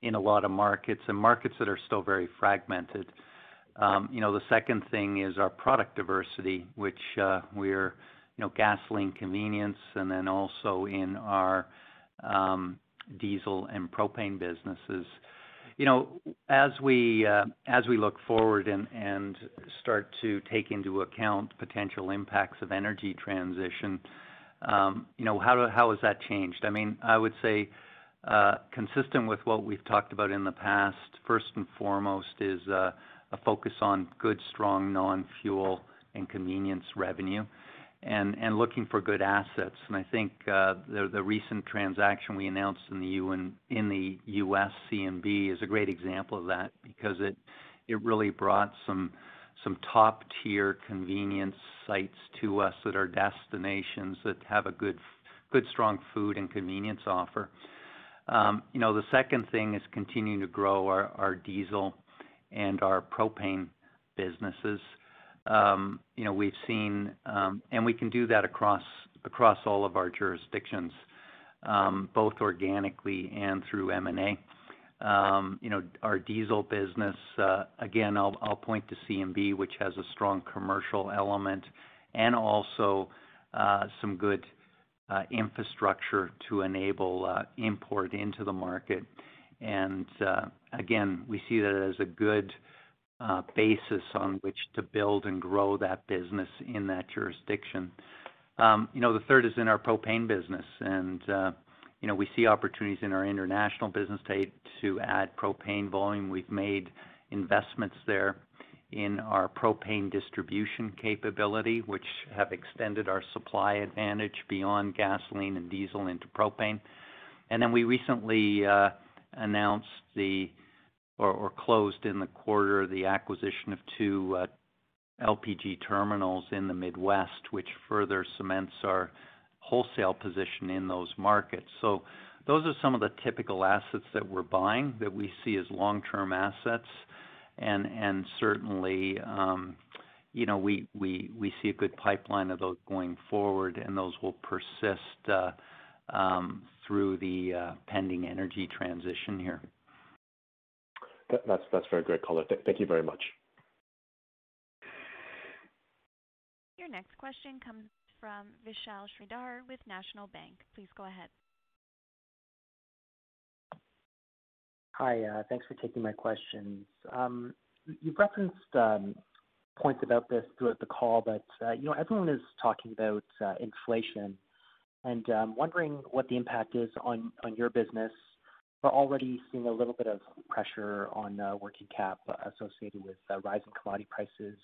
in a lot of markets and markets that are still very fragmented. Um, you know, the second thing is our product diversity, which uh, we're, you know, gasoline convenience and then also in our um, diesel and propane businesses. You know, as we uh as we look forward and start to take into account potential impacts of energy transition, um, you know, how has that changed? I mean, I would say, uh, consistent with what we've talked about in the past, first and foremost is uh, a focus on good, strong non-fuel and convenience revenue and looking for good assets. And I think uh, the recent transaction we announced in the U.S., C&B, is a great example of that because it it really brought some some top-tier convenience sites to us that are destinations that have a good, good strong food and convenience offer. Um, you know, the second thing is continuing to grow our diesel and our propane businesses. Um, you know, we've seen um, and we can do that across across all of our jurisdictions, um, both organically and through M&A. You know, our diesel business, uh, again, I'll I'll point to C&B, which has a strong commercial element and also uh, some good uh, infrastructure to enable import into the market. And uh again, we see that as a good Uh, basis on which to build and grow that business in that jurisdiction. Um, you know, the third is in our propane business. And uh, you know, we see opportunities in our international business to add propane volume. We've made investments there in our propane distribution capability, which have extended our supply advantage beyond gasoline and diesel into propane. And then we recently uh, announced or closed in the quarter the acquisition of two uh, LPG terminals in the Midwest, which further cements our wholesale position in those markets. So those are some of the typical assets that we're buying that we see as long-term assets. And and certainly, um, you know, we we see a good pipeline of those going forward, and those will persist uh, um, through the uh, pending energy transition here. That's very great color. Thank you very much. Your next question comes from Vishal Shreedhar with National Bank. Please go ahead. Hi, uh, thanks for taking my questions. Um, you've referenced um, points about this throughout the call, but uh, you know, everyone is talking about uh, inflation. I'm um, wondering what the impact is on your business. We're already seeing a little bit of pressure on uh, working cap associated with uh, rising commodity prices.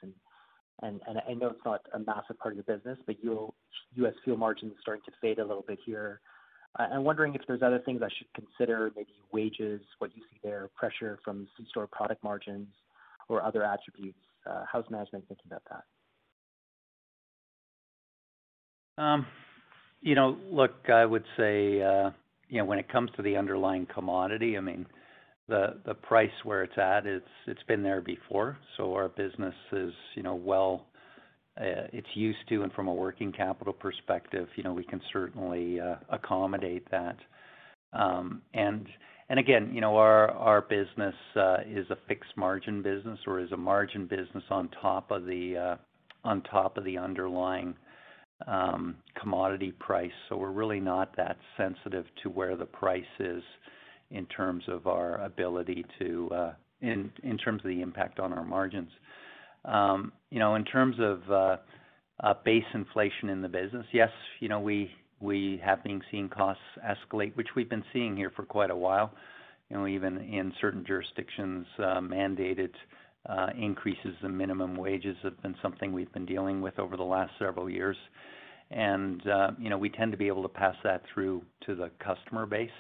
And I know it's not a massive part of your business, but U.S. fuel margins are starting to fade a little bit here. I'm wondering if there's other things I should consider, maybe wages, what you see there, pressure from C-store product margins or other attributes. Uh, how's management thinking about that? Um, you know, look, I would say, you know, when it comes to the underlying commodity, I mean, the the price where it's at, it's it's been there before. So our business is, you know, well, it's used to, and from a working capital perspective, you know, we can certainly accommodate that. Um and and again, you know, our our business is a fixed margin business or is a margin business on top of the uh on top of the underlying Um, commodity price. So we're really not that sensitive to where the price is in terms of our ability to uh in in terms of the impact on our margins. Um, you know, in terms of uh, uh, base inflation in the business, yes, you know, we we have been seeing costs escalate, which we've been seeing here for quite a while. You know, even in certain jurisdictions, uh, mandated Uh, increases in minimum wages have been something we've been dealing with over the last several years. And, uh, you know, we tend to be able to pass that through to the customer base.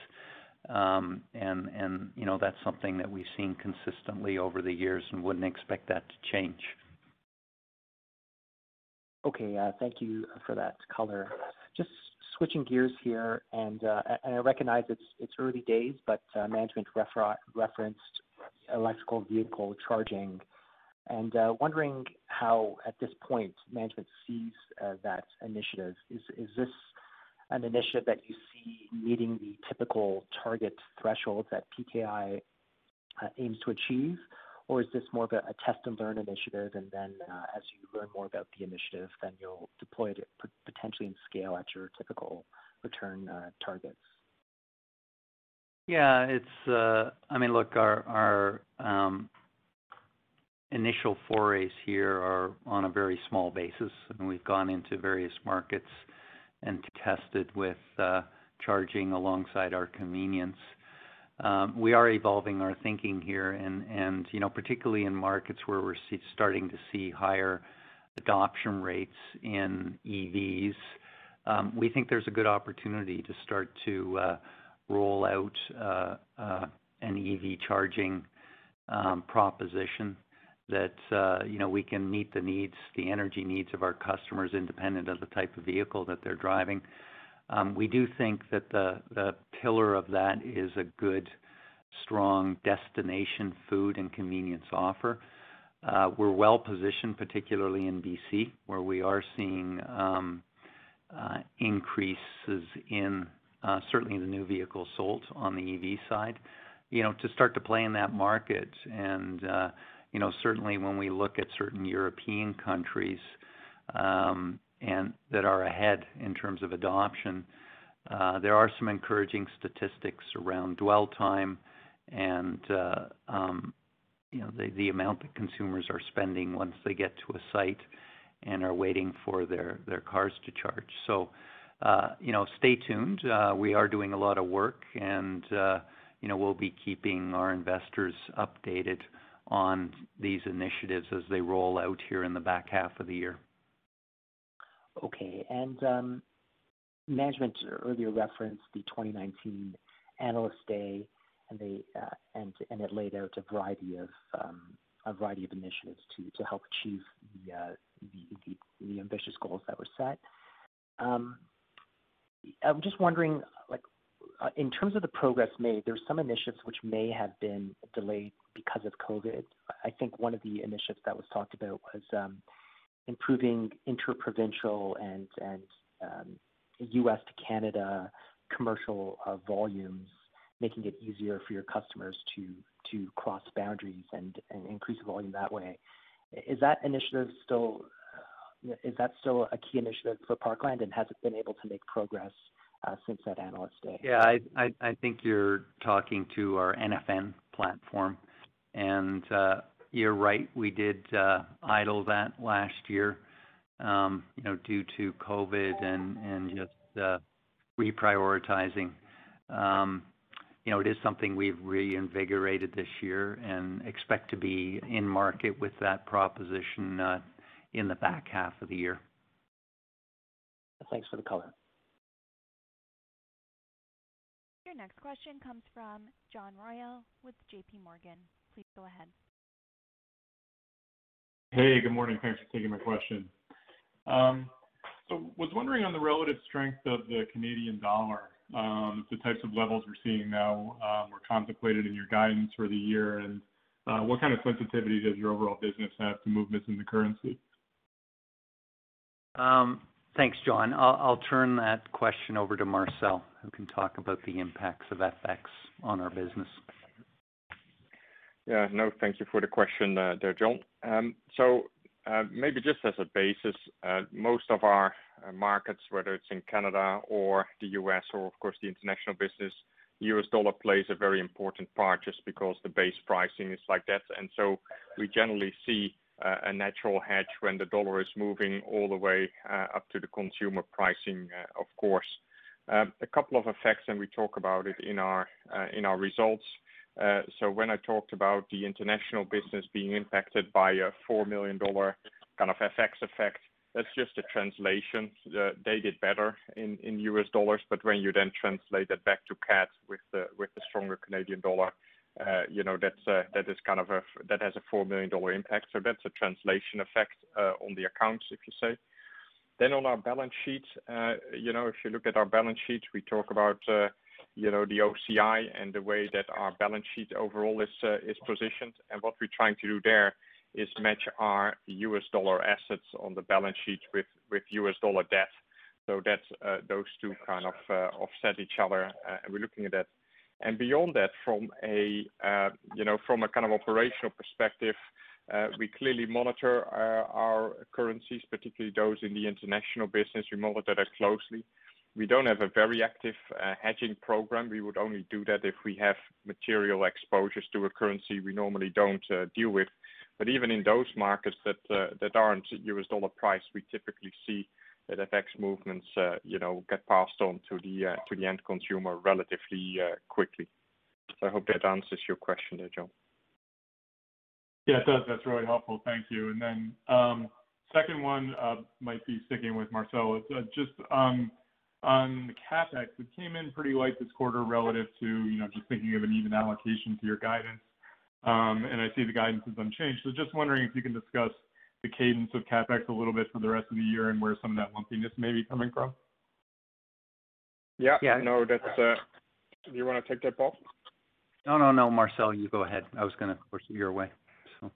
Um, and, and, you know, that's something that we've seen consistently over the years and wouldn't expect that to change. Okay. Uh, thank you for that color. Just switching gears here, and I recognize it's early days, but management referenced electric vehicle charging. And uh, wondering how, at this point, management sees uh, that initiative. Is this an initiative that you see meeting the typical target thresholds that PKI uh, aims to achieve? Or is this more of a test and learn initiative, and then, as you learn more about the initiative, then you'll deploy it potentially in scale at your typical return targets? Yeah, it's. Uh, I mean, look, our um, initial forays here are on a very small basis, and we've gone into various markets and tested with uh, charging alongside our convenience. Um, we are evolving our thinking here and, you know, particularly in markets where we're starting to see higher adoption rates in EVs, um, we think there's a good opportunity to start to uh, roll out uh, uh, an EV charging um, proposition that, uh, you know, we can meet the needs, the energy needs of our customers independent of the type of vehicle that they're driving. Um, we do think that the pillar of that is a good, strong destination food and convenience offer. We're well-positioned, particularly in BC, where we are seeing um, increases in Uh, certainly the new vehicles sold on the EV side, you know, to start to play in that market. And, uh, you know, certainly when we look at certain European countries um, and that are ahead in terms of adoption, uh, there are some encouraging statistics around dwell time and um, you know, the amount that consumers are spending once they get to a site and are waiting for their cars to charge. Uh, you know, stay tuned. Uh, we are doing a lot of work and uh, you know, we'll be keeping our investors updated on these initiatives as they roll out here in the back half of the year. Okay. And um management earlier referenced the 2019 Analyst Day, and it laid out a variety of um, initiatives to help achieve the ambitious goals that were set. Um, I'm just wondering, like, uh, in terms of the progress made, there are some initiatives which may have been delayed because of COVID. I think one of the initiatives that was talked about was um, improving interprovincial and and um, U.S. to Canada commercial uh, volumes, making it easier for your customers to to cross boundaries and increase the volume that way. Is that initiative still a key initiative for Parkland, and has it been able to make progress since that Analyst Day? Yeah, I I, I think you're talking to our NFN platform. And uh, you're right, we did uh, idle that last year, um, you know, due to COVID and and just uh, reprioritizing. Um, You know, it is something we've reinvigorated this year and expect to be in market with that proposition in the back half of the year. Thanks for the color. Your next question comes from John Royall with JPMorgan. Please go ahead. Hey, good morning. Thanks for taking my question. Um, so was wondering on the relative strength of the Canadian dollar, um, the types of levels we're seeing now, um, were contemplated in your guidance for the year, and uh, what kind of sensitivity does your overall business have to movements in the currency? Um, thanks, John. I'll turn that question over to Marcel, who can talk about the impacts of FX on our business. Yeah. No, thank you for the question, uh, there, John. Um so uh, maybe just as a basis, uh, most of our markets, whether it's in Canada or the U.S. or of course the international business, U.S. dollar plays a very important part just because the base pricing is like that. And so we generally see a natural hedge when the dollar is moving all the way up to the consumer pricing, of course. A couple of effects, and we talk about it in our uh in our results. Uh so when I talked about the international business being impacted by a $4 million kind of FX effect, that's just a translation. They did better in US dollars, but when you then translate that back to CAD with the stronger Canadian dollar, that has a $4 million impact. So that's a translation effect uh, on the accounts, if you say. Then on our balance sheet, uh, you know, if you look at our balance sheet, we talk about, uh, you know, the OCI and the way that our balance sheet overall is is positioned. And what we're trying to do there is match our US dollar assets on the balance sheet with US dollar debt. Those two kind of offset each other, and we're looking at that. And beyond that, from a uh, you know, from a kind of operational perspective, uh, we clearly monitor uh, our currencies, particularly those in the international business. We monitor that closely. We don't have a very active hedging program. We would only do that if we have material exposures to a currency we normally don't deal with. But even in those markets that that aren't US dollar priced, we typically see that FX movements uh, you know, get passed on to the uh, end consumer relatively uh, quickly. I hope that answers your question there, John. Yeah, it does. That's really helpful. Thank you. Then, um, Second one might be sticking with Marcel. Just on the CapEx. It came in pretty light this quarter relative to, you know, just thinking of an even allocation to your guidance. Um and I see the guidance is unchanged. So just wondering if you can discuss the cadence of CapEx a little bit for the rest of the year and where some of that lumpiness may be coming from. Yeah. Yeah. No, that's. Uh do you wanna take that, Bob? No, no, no Marcel, you go ahead. I was gonna push it your way, so.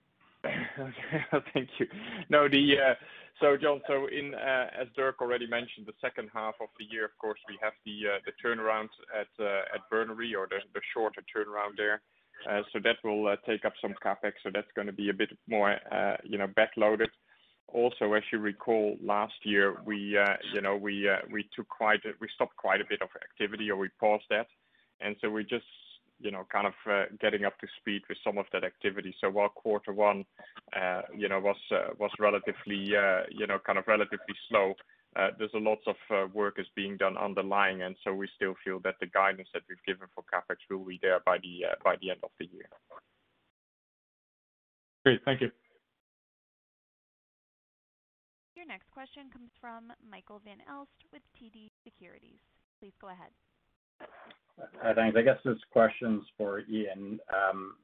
Okay, thank you. No, the uh so John, so in uh as Dirk already mentioned, the second half of the year, of course, we have the uh, the turnaround at Burnaby or the the shorter turnaround there. Uh, that will uh, take up some CapEx. So that's gonna be a bit more, uh, you know, backloaded. Also, as you recall, last year, we, you know, we uh we took quite uh we stopped quite a bit of activity or we paused that. And so we're just, you know, kind of getting up to speed with some of that activity. So while quarter one, you know, was was relatively, you know, kind of relatively slow, Uh, there's a lot of uh, work is being done underlying, and so we still feel that the guidance that we've given for CapEx will be there by the uh by the end of the year. Great. Thank you. Your next question comes from Michael Van Aelst with TD Securities. Please go ahead. Hi, thanks. I guess this question's for Ian. Um,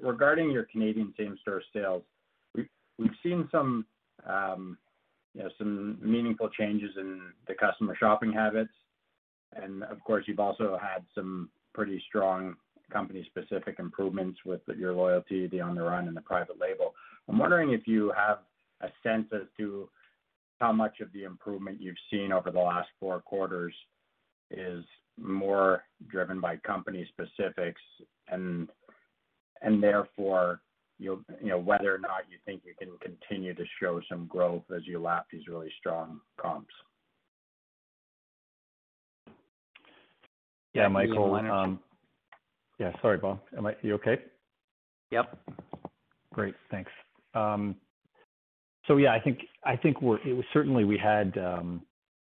regarding your Canadian same-store sales, we've seen some, um, you know, some meaningful changes in the customer shopping habits. And of course, you've also had some pretty strong company-specific improvements with your loyalty, the On the Run, and the private label. I'm wondering if you have a sense as to how much of the improvement you've seen over the last four quarters is more driven by company specifics and, and therefore, you know, whether or not you think you can continue to show some growth as you lap these really strong comps. Yeah, Michael. Yeah, sorry, Bob. Are you okay? Yep. Great. Thanks. Um, so yeah, I think I think we're certainly we had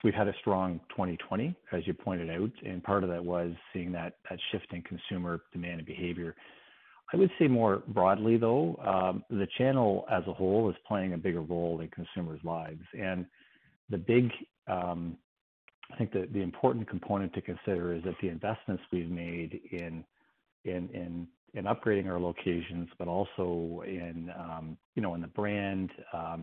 we've had a strong 2020, as you pointed out, and part of that was seeing that shift in consumer demand and behavior. I would say more broadly, though, um, the channel as a whole is playing a bigger role in consumers' lives. And the big, um, I think the important component to consider is that the investments we've made in in in upgrading our locations, but also in um, you know in the brand, uh,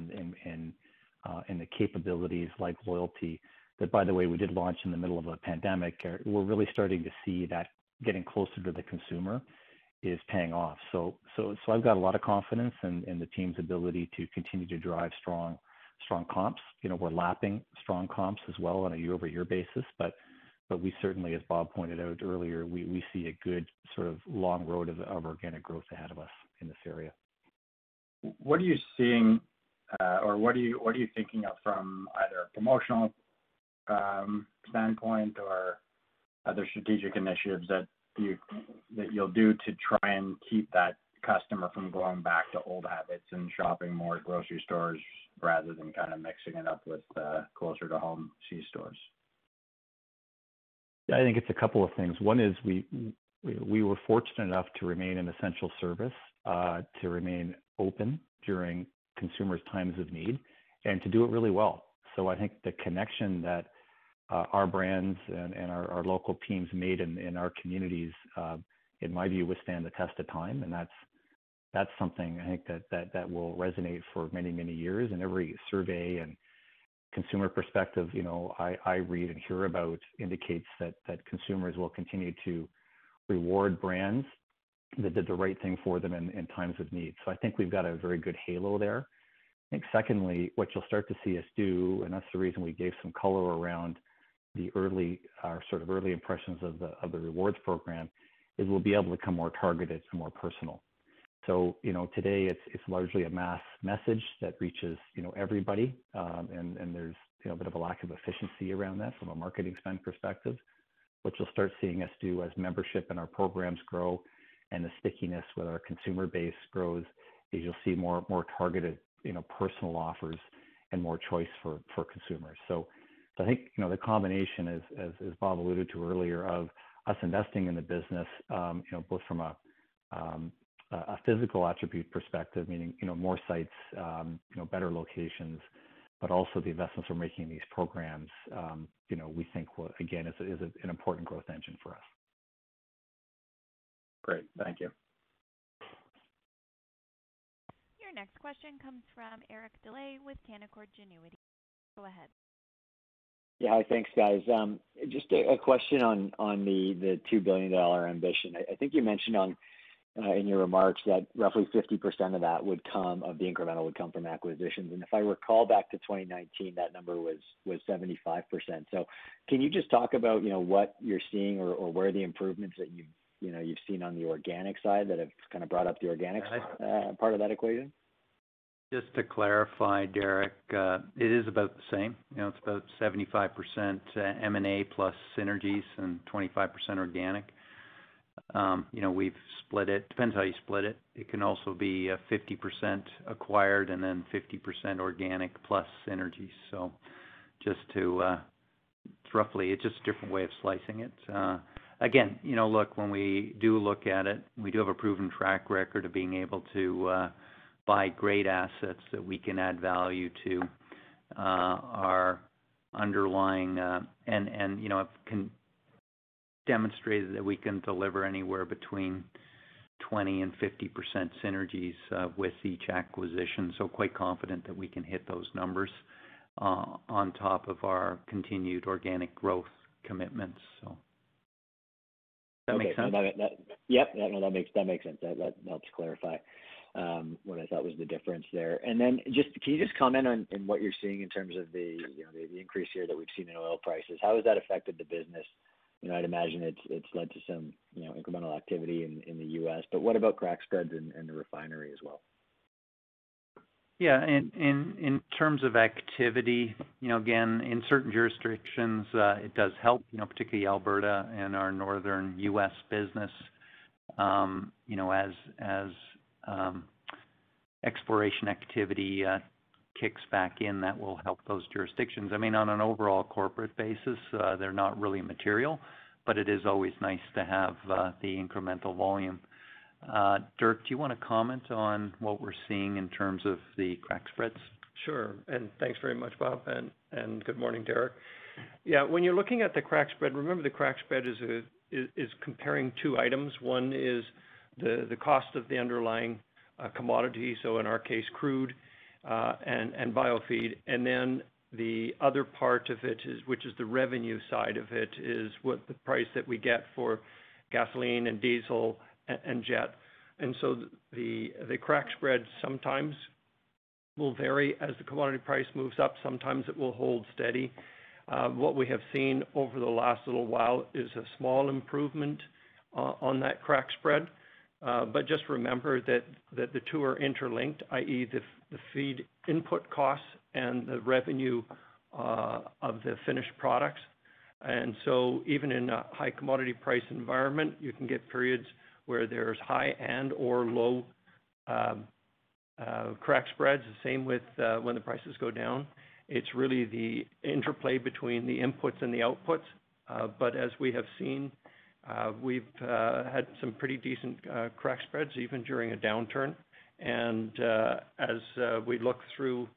in the capabilities like loyalty, that by the way, we did launch in the middle of a pandemic. Uh, we're really starting to see that getting closer to the consumer is paying off. So so so I've got a lot of confidence in the team's ability to continue to drive strong strong comps. You know, we're lapping strong comps as well on a year-over-year basis. But, but we certainly, as Bob pointed out earlier, we we see a good sort of long road of organic growth ahead of us in this area. What are you seeing, uh, or what are you what are you thinking of from either a promotional um, standpoint or other strategic initiatives that you'll do to try and keep that customer from going back to old habits and shopping more at grocery stores rather than kind of mixing it up with uh, closer to home C stores? I think it's a couple of things. One is we were fortunate enough to remain an essential service, uh, to remain open during consumers' times of need, and to do it really well. So I think the connection that Uh, our brands and our local teams made in our communities, uh, in my view, withstand the test of time. And that's that's something I think that that that will resonate for many, many years. And every survey and consumer perspective, you know, I read and hear about indicates that consumers will continue to reward brands that did the right thing for them in times of need. So I think we've got a very good halo there. I think secondly, what you'll start to see us do, and that's the reason we gave some color around the early our sort of early impressions of the of the rewards program, is we'll be able to become more targeted and more personal. So you know, today it's it's largely a mass message that reaches, you know, everybody. Um, and and there's, you know, a bit of a lack of efficiency around that from a marketing spend perspective. What you'll start seeing us do as membership and our programs grow and the stickiness with our consumer base grows, is you'll see more more targeted, you know, personal offers and more choice for for consumers. I think, you know, the combination as as Bob alluded to earlier, of us investing in the business, um, you know, both from a um, a physical attribute perspective, meaning, you know, more sites, um, you know, better locations, but also the investments we're making in these programs, um, you know, we think will again is is an important growth engine for us. Great. Thank you. Your next question comes from Derek Dley with Canaccord Genuity. Go ahead. Yeah. Hi. Thanks, guys. Just a question on the 2 billion dollar ambition. I think you mentioned on uh in your remarks that roughly 50% of that would come of the incremental would come from acquisitions. And if I recall back to 2019, that number was 75%. So can you just talk about, you know, what you're seeing or where the improvements that you've you know, you've seen on the organic side that have kind of brought up the organic part of that equation? Just to clarify, Derek, uh, it is about the same. You know, it's about 75% uh, M&A plus synergies and 25% organic. Um, you know, we've split it. Depends how you split it. It can also be uh, 50% acquired and then 50% organic plus synergies. So just to, it's roughly, it's just a different way of slicing it. Again, you know, look, when we do look at it, we do have a proven track record of being able to buy great assets that we can add value to uh, our underlying, uh and and you know, can demonstrate that we can deliver anywhere between 20 and 50% synergies uh, with each acquisition. So quite confident that we can hit those numbers uh, on top of our continued organic growth commitments. Does that make sense? Okay. Yep. No, that makes sense. That helps clarify Um, what I thought was the difference there. And then just can you just comment on what you're seeing in terms of the, you know, the increase here that we've seen in oil prices? How has that affected the business? You know, I'd imagine it's it's led to some, you know, incremental activity in in the U.S., but what about crack spreads and the refinery as well? Yeah. In in in terms of activity, you know, again, in certain jurisdictions, uh, it does help, you know, particularly Alberta and our northern U.S. business. Um, you know, as as Um, exploration activity uh, kicks back in, that will help those jurisdictions. I mean, on an overall corporate basis, uh, they're not really material, but it is always nice to have uh, the incremental volume. Dirk, do you wanna comment on what we're seeing in terms of the crack spreads? Sure. And thanks very much, Bob, and good morning, Derek. Yeah, when you're looking at the crack spread, remember the crack spread is comparing two items. One is the cost of the underlying uh, commodity, so in our case, crude uh, and biofeed. And then the other part of it is, which is the revenue side of it, is what the price that we get for gasoline and diesel and jet. And so the the crack spread sometimes will vary as the commodity price moves up. Sometimes it will hold steady. Uh, what we have seen over the last little while is a small improvement on that crack spread. Uh, just remember that the two are interlinked, i.e., the feed input costs and the revenue uh, of the finished products. And so even in a high commodity price environment, you can get periods where there's high and/or low um, uh, crack spreads. The same with when the prices go down. It's really the interplay between the inputs and the outputs But as we have seen, Uh, we've uh, had some pretty decent uh, crack spreads even during a downturn. And uh as we look through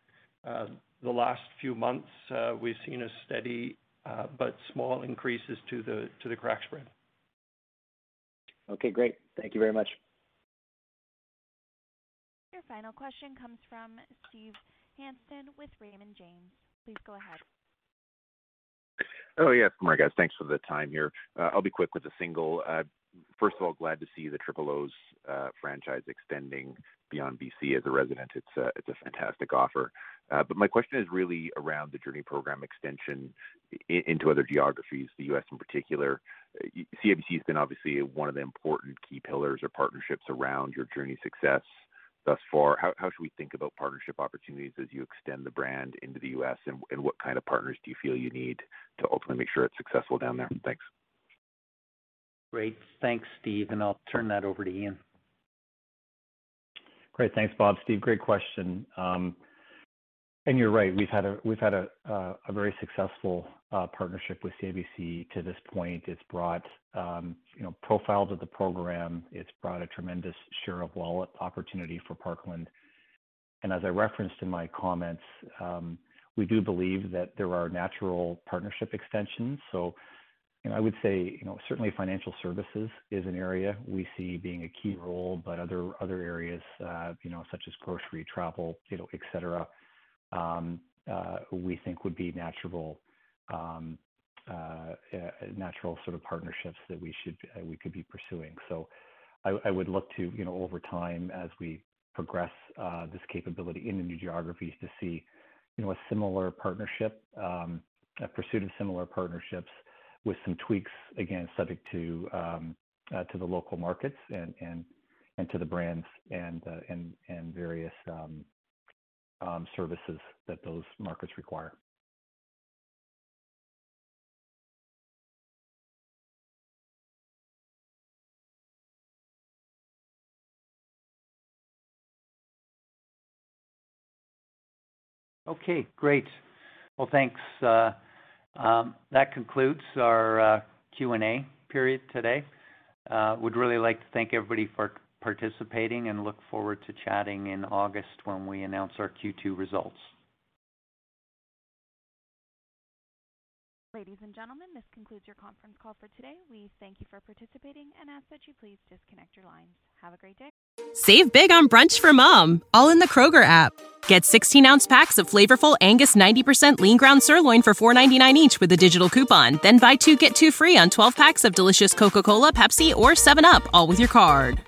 the last few months, we've seen a steady but small increases to the to the crack spread. Okay, great. Thank you very much. Your final question comes from Steve Hansen with Raymond James. Please go ahead. Oh, yes. Good morning, guys. Thanks for the time here. Uh, I'll be quick with a single. Uh, first of all, glad to see the Triple O's uh, franchise extending beyond BC as a resident. It's a fantastic offer. But my question is really around the Journie program extension into other geographies, the U.S. in particular. CIBC has been obviously one of the important key pillars or partnerships around your Journie success thus far. How should we think about partnership opportunities as you extend the brand into the U.S., and what kind of partners do you feel you need to ultimately make sure it's successful down there? Thanks. Great. Thanks, Steve, and I'll turn that over to Ian. Great. Thanks, Bob. Steve, great question. Um, And you're right. We've had a we've had a uh, very successful uh, partnership with CIBC to this point. It's brought um, you know profile to the program. It's brought a tremendous share of wallet opportunity for Parkland. And as I referenced in my comments, um, we do believe that there are natural partnership extensions. So, you know, I would say, you know, certainly financial services is an area we see being a key role, but other areas, uh, you know, such as grocery, travel, you know, et cetera, Um, uh, we think would be um, uh, natural sort of partnerships that we uh, could be pursuing. So I would look to, you know, over time as we progress this capability into new geographies to see, you know, a similar partnership, um, a pursuit of similar partnerships with some tweaks, again, subject to to the local markets and to the brands and and and various Um, services that those markets require. Okay, great. Well, thanks. Uh, um, that concludes our uh, Q&A period today. Uh would really like to thank everybody for participating and look forward to chatting in August when we announce our Q2 results. Ladies and gentlemen, this concludes your conference call for today. We thank you for participating and ask that you please disconnect your lines. Have a great day. Save big on brunch for mom, all in the Kroger app. Get 16-ounce packs of flavorful Angus 90% lean ground sirloin for $4.99 each with a digital coupon. Then buy two, get two free on 12 packs of delicious Coca-Cola, Pepsi, or 7UP, all with your card.